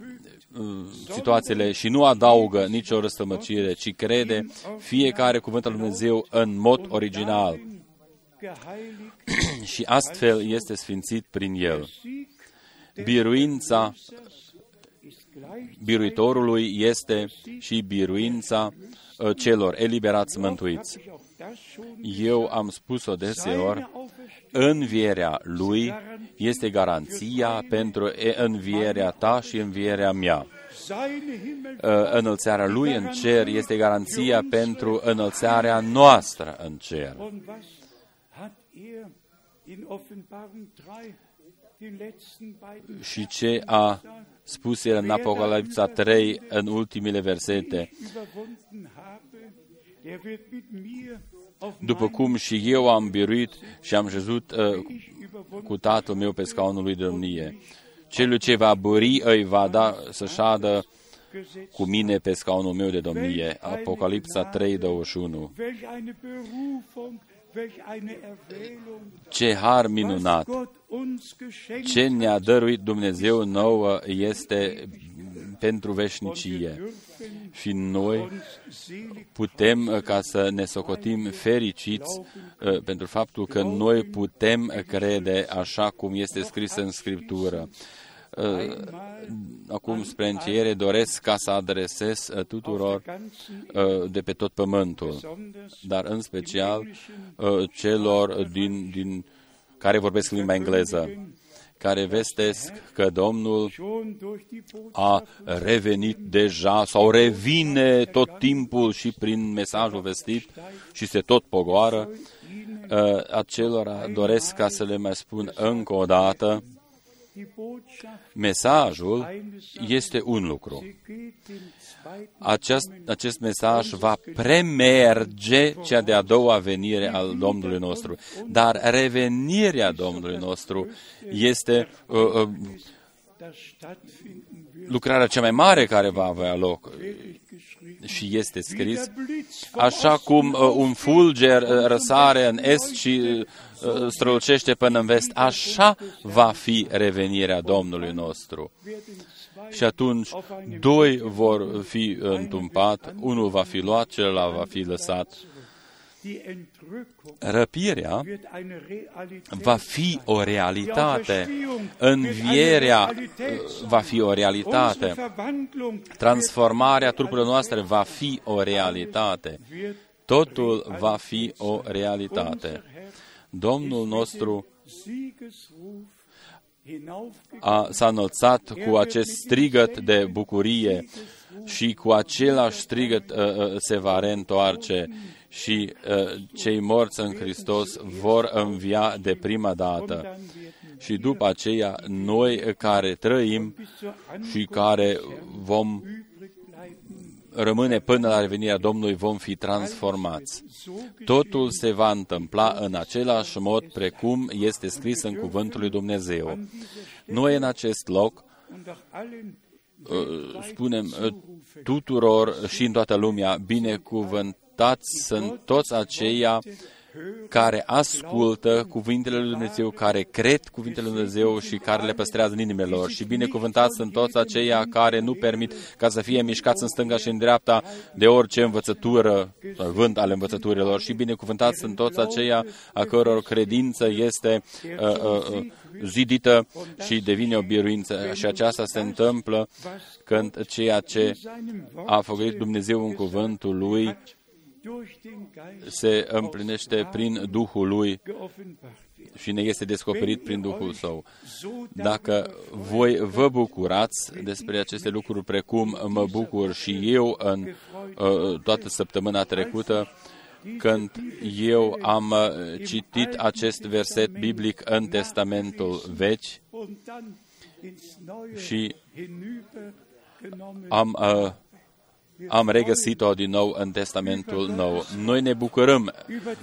situațiile și nu adaugă nicio răstămăcire, ci crede fiecare cuvânt al lui Dumnezeu în mod original. <clears throat> și astfel este sfințit prin el. Biruința biruitorului este și biruința celor eliberați mântuiți. Eu am spus-o deseori, învierea Lui este garanția pentru învierea ta și învierea mea. Înălțarea Lui în cer este garanția pentru înălțarea noastră în cer. Și ce a spus el în Apocalipsa 3 în ultimile versete, după cum și eu am biruit și am jezut uh, cu tatăl meu pe scaunul lui de domnie. Celul ce va bări îi va da să șadă cu mine pe scaunul meu de domnie. Apocalipsa 3, 21. Ce har minunat! Ce ne-a dăruit Dumnezeu nouă este pentru veșnicie. Și noi putem uh, ca să ne socotim fericiți uh, pentru faptul că noi putem crede așa cum este scris în Scriptură. Uh, acum, spre încheiere, doresc ca să adresez tuturor de pe tot pământul, dar în special celor din, din care vorbesc limba engleză care vestesc că Domnul a revenit deja sau revine tot timpul și prin mesajul vestit și se tot pogoară, ă, acelora doresc ca să le mai spun încă o dată, mesajul este un lucru. Acest, acest mesaj va premerge cea de-a doua venire al Domnului nostru. Dar revenirea Domnului nostru este uh, uh, lucrarea cea mai mare care va avea loc și este scris, așa cum uh, un fulger uh, răsare în est și uh, strălucește până în vest, așa va fi revenirea Domnului nostru și atunci doi vor fi întumpat, unul va fi luat, celălalt va fi lăsat. Răpirea va fi o realitate, învierea uh, va fi o realitate, transformarea trupurilor noastre va fi o realitate, totul va fi o realitate. Domnul nostru a, s-a înălțat cu acest strigăt de bucurie și cu același strigăt uh, uh, se va reîntoarce și uh, cei morți în Hristos vor învia de prima dată. Și după aceea, noi care trăim și care vom rămâne până la revenirea Domnului, vom fi transformați. Totul se va întâmpla în același mod precum este scris în Cuvântul lui Dumnezeu. Noi în acest loc uh, spunem uh, tuturor și în toată lumea, binecuvântați sunt toți aceia care ascultă cuvintele lui Dumnezeu, care cred cuvintele lui Dumnezeu și care le păstrează în inimile lor. Și binecuvântați sunt toți aceia care nu permit ca să fie mișcați în stânga și în dreapta de orice învățătură, vânt ale învățăturilor. Și binecuvântați sunt toți aceia a căror credință este uh, uh, uh, zidită și devine o biruință. Și aceasta se întâmplă când ceea ce a făcut Dumnezeu în cuvântul Lui se împlinește prin Duhul Lui și ne este descoperit prin Duhul Său. Dacă voi vă bucurați despre aceste lucruri precum mă bucur și eu în uh, toată săptămâna trecută, când eu am uh, citit acest verset biblic în Testamentul Vechi și am uh, am regăsit-o din nou în Testamentul Nou. Noi ne bucurăm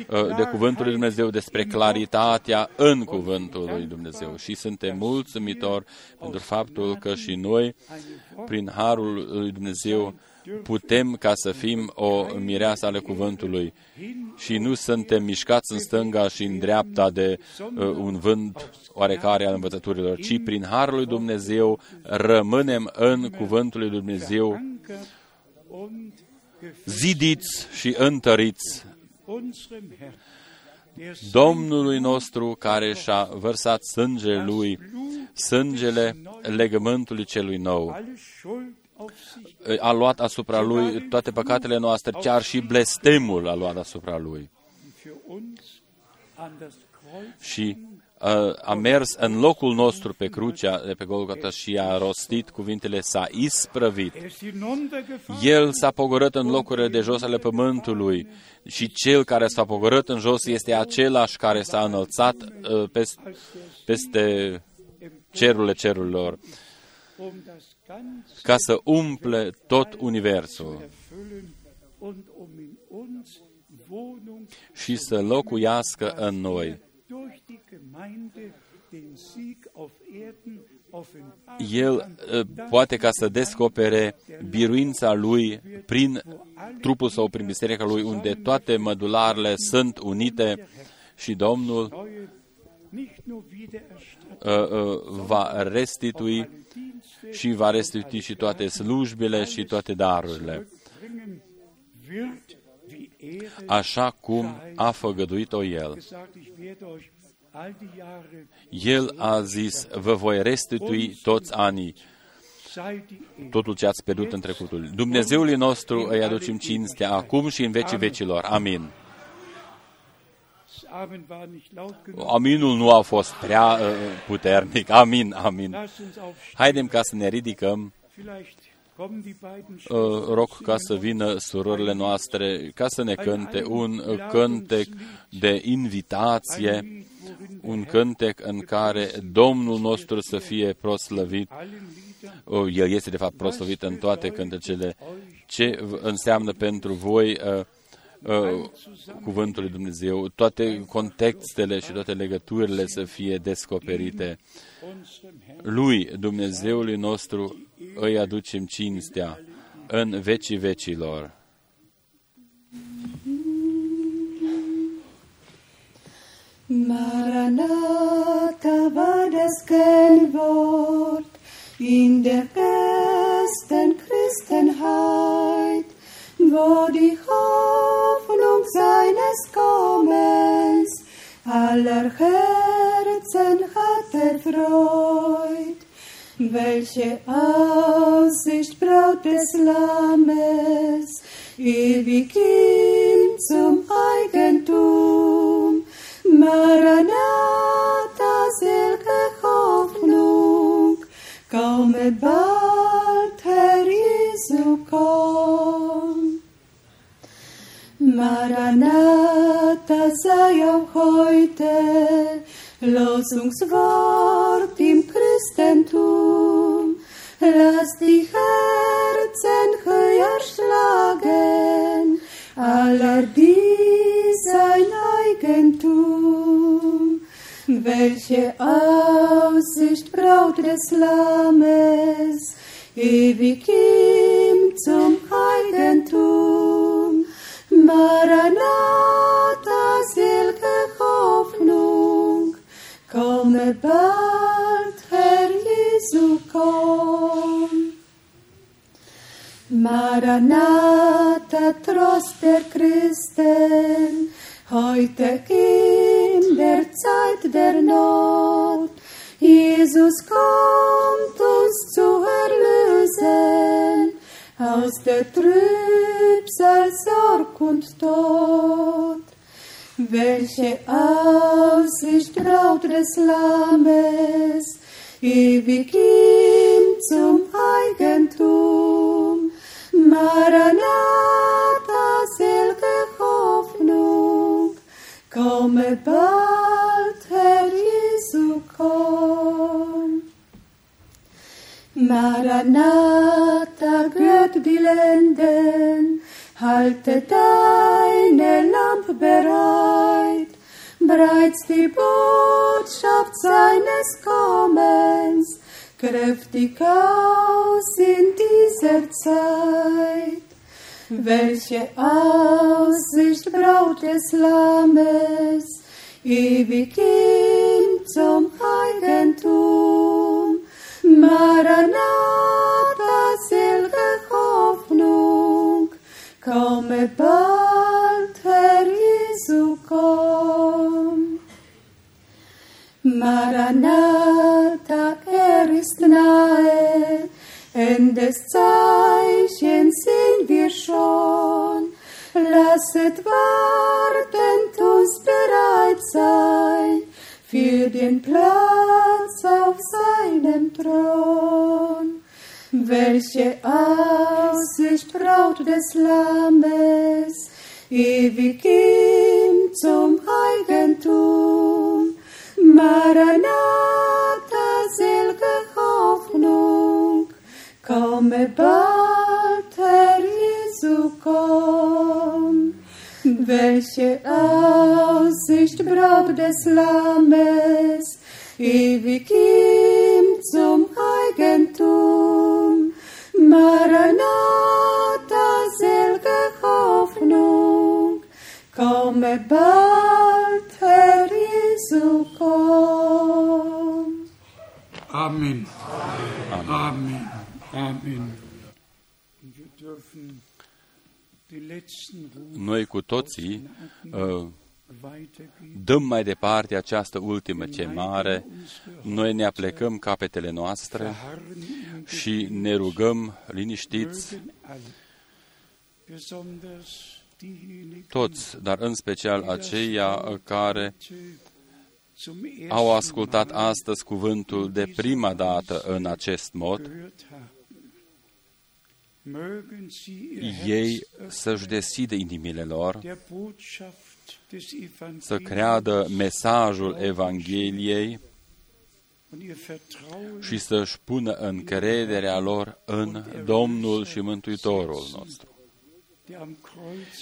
uh, de Cuvântul lui Dumnezeu, despre claritatea în Cuvântul lui Dumnezeu și suntem mulțumitori pentru faptul că și noi, prin Harul lui Dumnezeu, putem ca să fim o mireasă ale cuvântului și nu suntem mișcați în stânga și în dreapta de uh, un vânt oarecare al învățăturilor, ci prin Harul lui Dumnezeu rămânem în cuvântul lui Dumnezeu zidiți și întăriți Domnului nostru care și-a vărsat sângele Lui, sângele legământului celui nou. A luat asupra Lui toate păcatele noastre, chiar și blestemul a luat asupra Lui. și a mers în locul nostru pe crucea de pe Golgota și a rostit cuvintele s-a isprăvit. El s-a pogorât în locurile de jos ale pământului și cel care s-a pogorât în jos este același care s-a înălțat peste cerurile cerurilor ca să umple tot universul și să locuiască în noi. El poate ca să descopere biruința lui prin trupul sau prin biserica lui, unde toate mădularele sunt unite și Domnul va restitui și va restitui și toate slujbile și toate darurile așa cum a făgăduit-o El. El a zis, vă voi restitui toți anii, totul ce ați pierdut în trecutul. Dumnezeului nostru îi aducem cinstea acum și în vecii vecilor. Amin. Aminul nu a fost prea uh, puternic. Amin, amin. Haidem ca să ne ridicăm Uh, rog ca să vină surorile noastre, ca să ne cânte un cântec de invitație, un cântec în care Domnul nostru să fie proslăvit. Uh, El este de fapt proslăvit în toate cântecele. Ce înseamnă pentru voi uh, uh, cuvântul lui Dumnezeu, toate contextele și toate legăturile să fie descoperite. Lui, Dumnezeului nostru, îi aducem cinstea în vecii vecilor. Maranatha war das Kennwort in der ersten Christenheit, wo die Hoffnung seines Kommens aller Herzen hat erfreut. Welche Aussicht Braut des Lammes, ewig ihm zum Eigentum. Maranatha, selke Hoffnung, komme bald, Herr Jesu, komm. Maranatha sei auch heute Losungswort im Christentum. Lass die Herzen höher schlagen, aller die sein Eigentum. Welche Aussicht Braut des Lammes, ewig ihm zum Eigentum. Maranatha, selge Hoffnung, komme bald, Herr Jesu, komm. Maranatha, Trost der Christen, heute in der Zeit der Not. Jesus kommt uns zu erlösen aus der Trübsal, Sorg und Tod. Welche Aussicht Braut des Lammes, ewig ihm zum Eigentum. Maranatha, selge Hoffnung, komme bald, Herr Jesu, komm. Maranatha, gehört die Lenden, halte deine Lampe bereit, bereits die Botschaft seines Kommens, kräftig aus in dieser Zeit. Welche Aussicht Braut des Lammes, ewig ihm zum Eigentum. Bald, Herr Jesu, komm. Maranatha, er ist nahe, Endes Zeichen sehen wir schon. Lasset wartend uns bereit sein für den Platz auf seinem Thron. Welche Aussicht Braut des Lammes, ewig ihm zum Eigentum. Maranatha, selge Hoffnung, komme bald, Herr Jesu, komm. Welche Aussicht Braut des Lammes, ewig ihm zum Eigentum. Komme bald, Herr Jesu, komm. Amen. Amen. Amen. Und wir dürfen die letzten Rufe Noi cu toții uh, weitergeben. dăm mai departe această ultimă chemare, noi ne aplecăm capetele noastre Verharren im și ne rugăm liniștiți Mögen alle, besonders diejenigen, toți, dar în special aceia care die zum au ersten ascultat Mal astăzi cuvântul de prima dată în acest mod, gehört haben. Mögen sie ihr ei Herz să-și deschidă inimile lor, der Botschaft des să Evangeliums creadă mesajul Evangheliei und ihr Vertrauen și să-și pună încrederea lor în Domnul și Mântuitorul nostru, der am Kreuz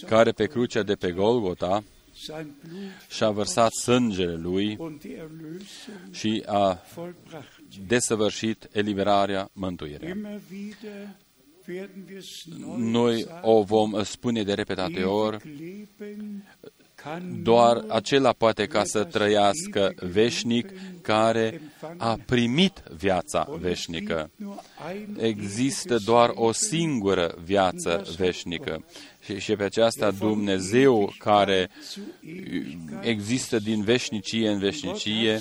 care pe crucea de pe Golgota sein Blut și-a vărsat sângele Lui und die Erlösung și a vollbracht. desăvârșit eliberarea, mântuirea. Immer wieder werden wir es neu Noi sagen, o vom spune de repetate ori, ewig leben kann doar nur acela poate ca să trăiască veșnic care a primit viața und es veșnică. gibt nur ein Există ewiges doar o Leben. singură viață veșnică. Și, și pe aceasta Dumnezeu care există din veșnicie în veșnicie,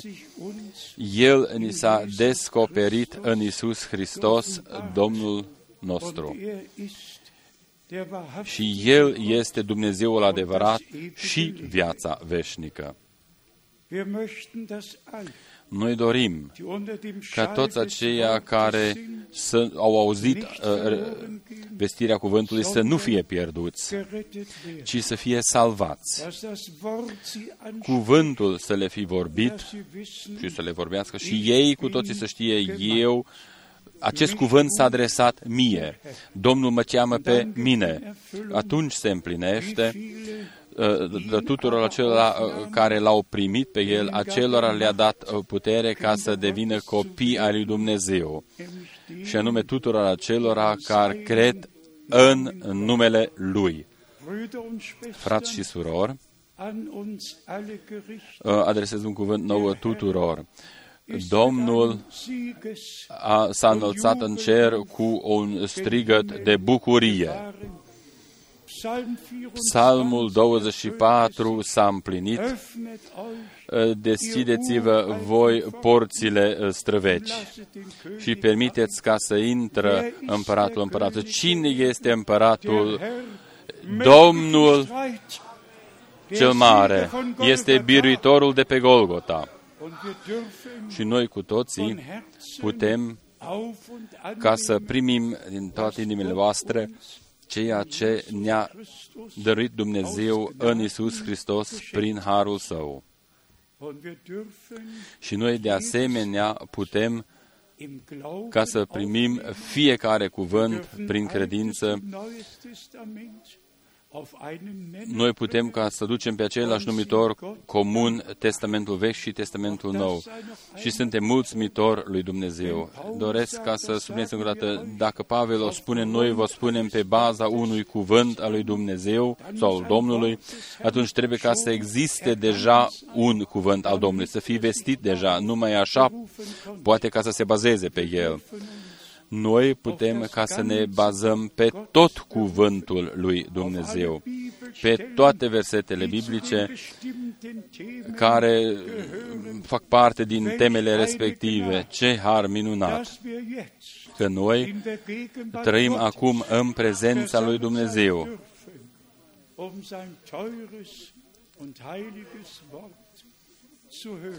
El ni s-a descoperit în Isus Hristos, Domnul nostru. Și El este Dumnezeul adevărat și viața veșnică. Noi dorim ca toți aceia care să, au auzit uh, vestirea cuvântului să nu fie pierduți, ci să fie salvați. Cuvântul să le fi vorbit și să le vorbească și ei cu toții să știe eu, acest cuvânt s-a adresat mie. Domnul mă cheamă pe mine. Atunci se împlinește de tuturor acelora care l-au primit pe el, acelora le-a dat putere ca să devină copii ai lui Dumnezeu. Și anume tuturor acelora care cred în numele Lui. Frați și surori, adresez un cuvânt nou tuturor. Domnul a, s-a înălțat în cer cu un strigăt de bucurie. Psalmul 24 s-a împlinit. Deschideți-vă voi porțile străveci și permiteți ca să intră împăratul împăratul. Cine este împăratul? Domnul cel mare este biruitorul de pe Golgota. Și noi cu toții putem ca să primim din toate inimile voastre ceea ce ne-a dăruit Dumnezeu în Isus Hristos prin harul Său. Și noi de asemenea putem ca să primim fiecare cuvânt prin credință noi putem ca să ducem pe același numitor comun Testamentul Vechi și Testamentul Nou. Și suntem mulțumitori lui Dumnezeu. Doresc ca să spuneți încă o dată, dacă Pavel o spune, noi vă spunem pe baza unui cuvânt al lui Dumnezeu sau al Domnului, atunci trebuie ca să existe deja un cuvânt al Domnului, să fie vestit deja, numai așa poate ca să se bazeze pe el noi putem ca să ne bazăm pe tot cuvântul lui Dumnezeu, pe toate versetele biblice care fac parte din temele respective. Ce har minunat! Că noi trăim acum în prezența lui Dumnezeu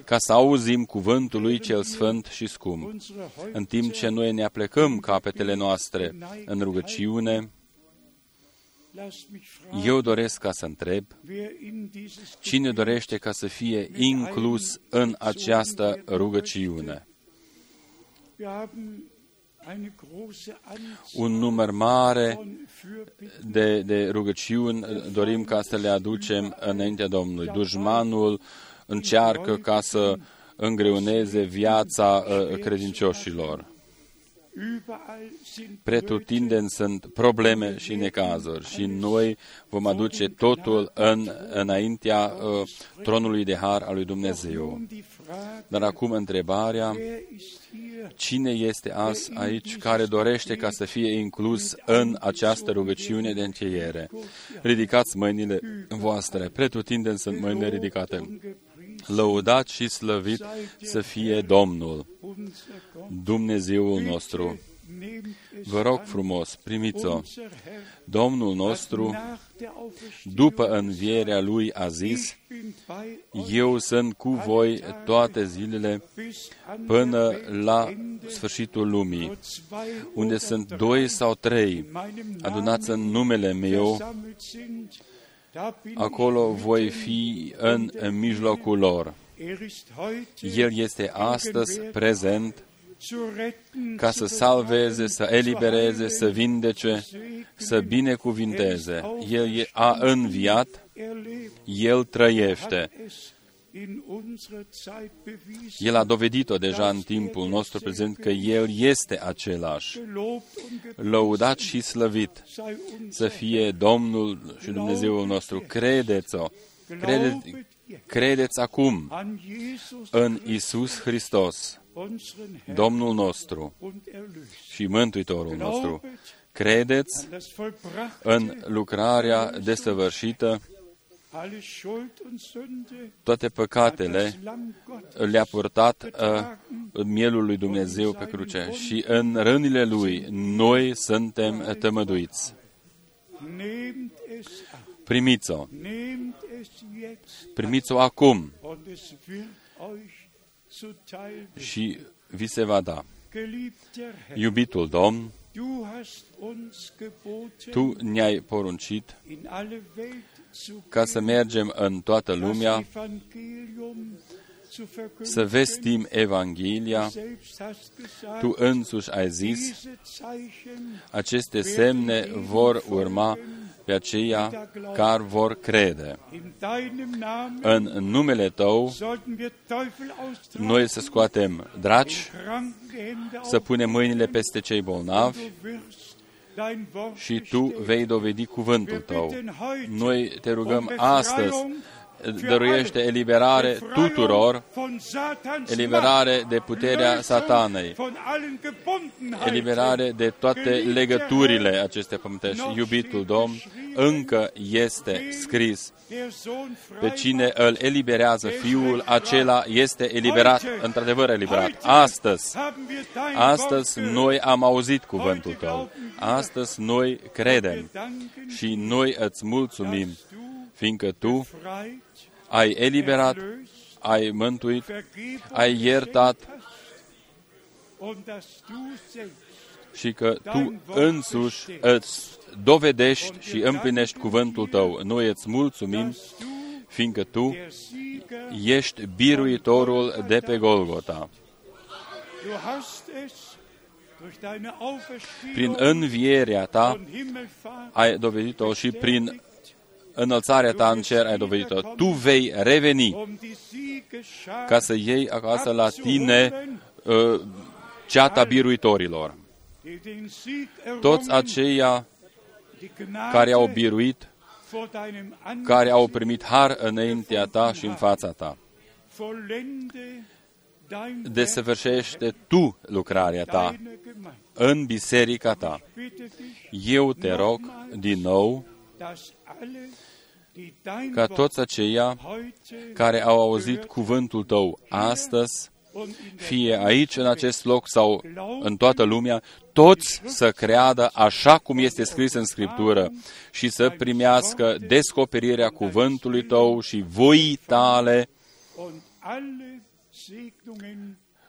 ca să auzim cuvântul lui cel sfânt și scump. În timp ce noi ne aplecăm capetele noastre în rugăciune, eu doresc ca să întreb, cine dorește ca să fie inclus în această rugăciune? Un număr mare de, de rugăciuni dorim ca să le aducem înaintea Domnului. Dușmanul încearcă ca să îngreuneze viața uh, credincioșilor. Pretutindeni sunt probleme și necazuri și noi vom aduce totul în, înaintea uh, tronului de har al lui Dumnezeu. Dar acum întrebarea, cine este azi aici care dorește ca să fie inclus în această rugăciune de încheiere? Ridicați mâinile voastre, pretutindeni sunt mâinile ridicate lăudat și slăvit să fie Domnul, Dumnezeul nostru. Vă rog frumos, primiți-o. Domnul nostru, după învierea Lui, a zis, Eu sunt cu voi toate zilele până la sfârșitul lumii. Unde sunt doi sau trei adunați în numele meu, acolo voi fi în, în mijlocul lor. El este astăzi prezent ca să salveze, să elibereze, să vindece, să binecuvinteze. El a înviat, El trăiește. El a dovedit-o deja în timpul nostru prezent că El este același. Lăudat și slăvit să fie Domnul și Dumnezeul nostru. Credeți-o. Credeți, credeți acum în Isus Hristos, Domnul nostru și Mântuitorul nostru. Credeți în lucrarea desăvârșită toate păcatele le-a purtat uh, mielul lui Dumnezeu pe cruce și în rănile lui noi suntem tămăduiți. Primiți-o. Primiți-o acum și vi se va da. Iubitul Domn, Tu ne-ai poruncit ca să mergem în toată lumea, să vestim Evanghelia. Tu însuși ai zis, aceste semne vor urma pe aceia care vor crede. În numele Tău, noi să scoatem draci, să punem mâinile peste cei bolnavi și Tu vei dovedi cuvântul Tău. Noi te rugăm astăzi dăruiește eliberare tuturor, eliberare de puterea satanei, eliberare de toate legăturile acestea pământești. Iubitul Domn, încă este scris. Pe cine îl eliberează Fiul, acela este eliberat, într-adevăr eliberat. Astăzi, astăzi noi am auzit cuvântul Tău. Astăzi noi credem și noi îți mulțumim, fiindcă Tu ai eliberat, ai mântuit, ai iertat și că Tu însuși îți dovedești și împlinești cuvântul Tău. Noi îți mulțumim, fiindcă Tu ești biruitorul de pe Golgota. Prin învierea Ta ai dovedit-o și prin înălțarea ta în cer ai dovedit-o. Tu vei reveni ca să iei acasă la tine uh, ceata biruitorilor. Toți aceia care au biruit, care au primit har înaintea ta și în fața ta. Desăvârșește tu lucrarea ta în biserica ta. Eu te rog din nou ca toți aceia care au auzit cuvântul tău astăzi fie aici în acest loc sau în toată lumea, toți să creadă așa cum este scris în Scriptură și să primească descoperirea cuvântului tău și voii tale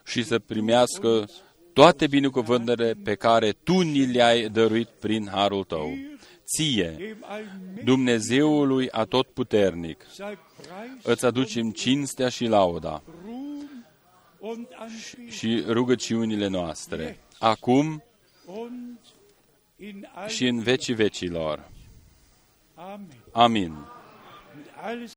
și să primească toate binecuvântările pe care Tu ni le-ai dăruit prin harul Tău. Ție, Dumnezeului Atotputernic, îți aducem cinstea și lauda și rugăciunile noastre, acum și în vecii vecilor. Amin.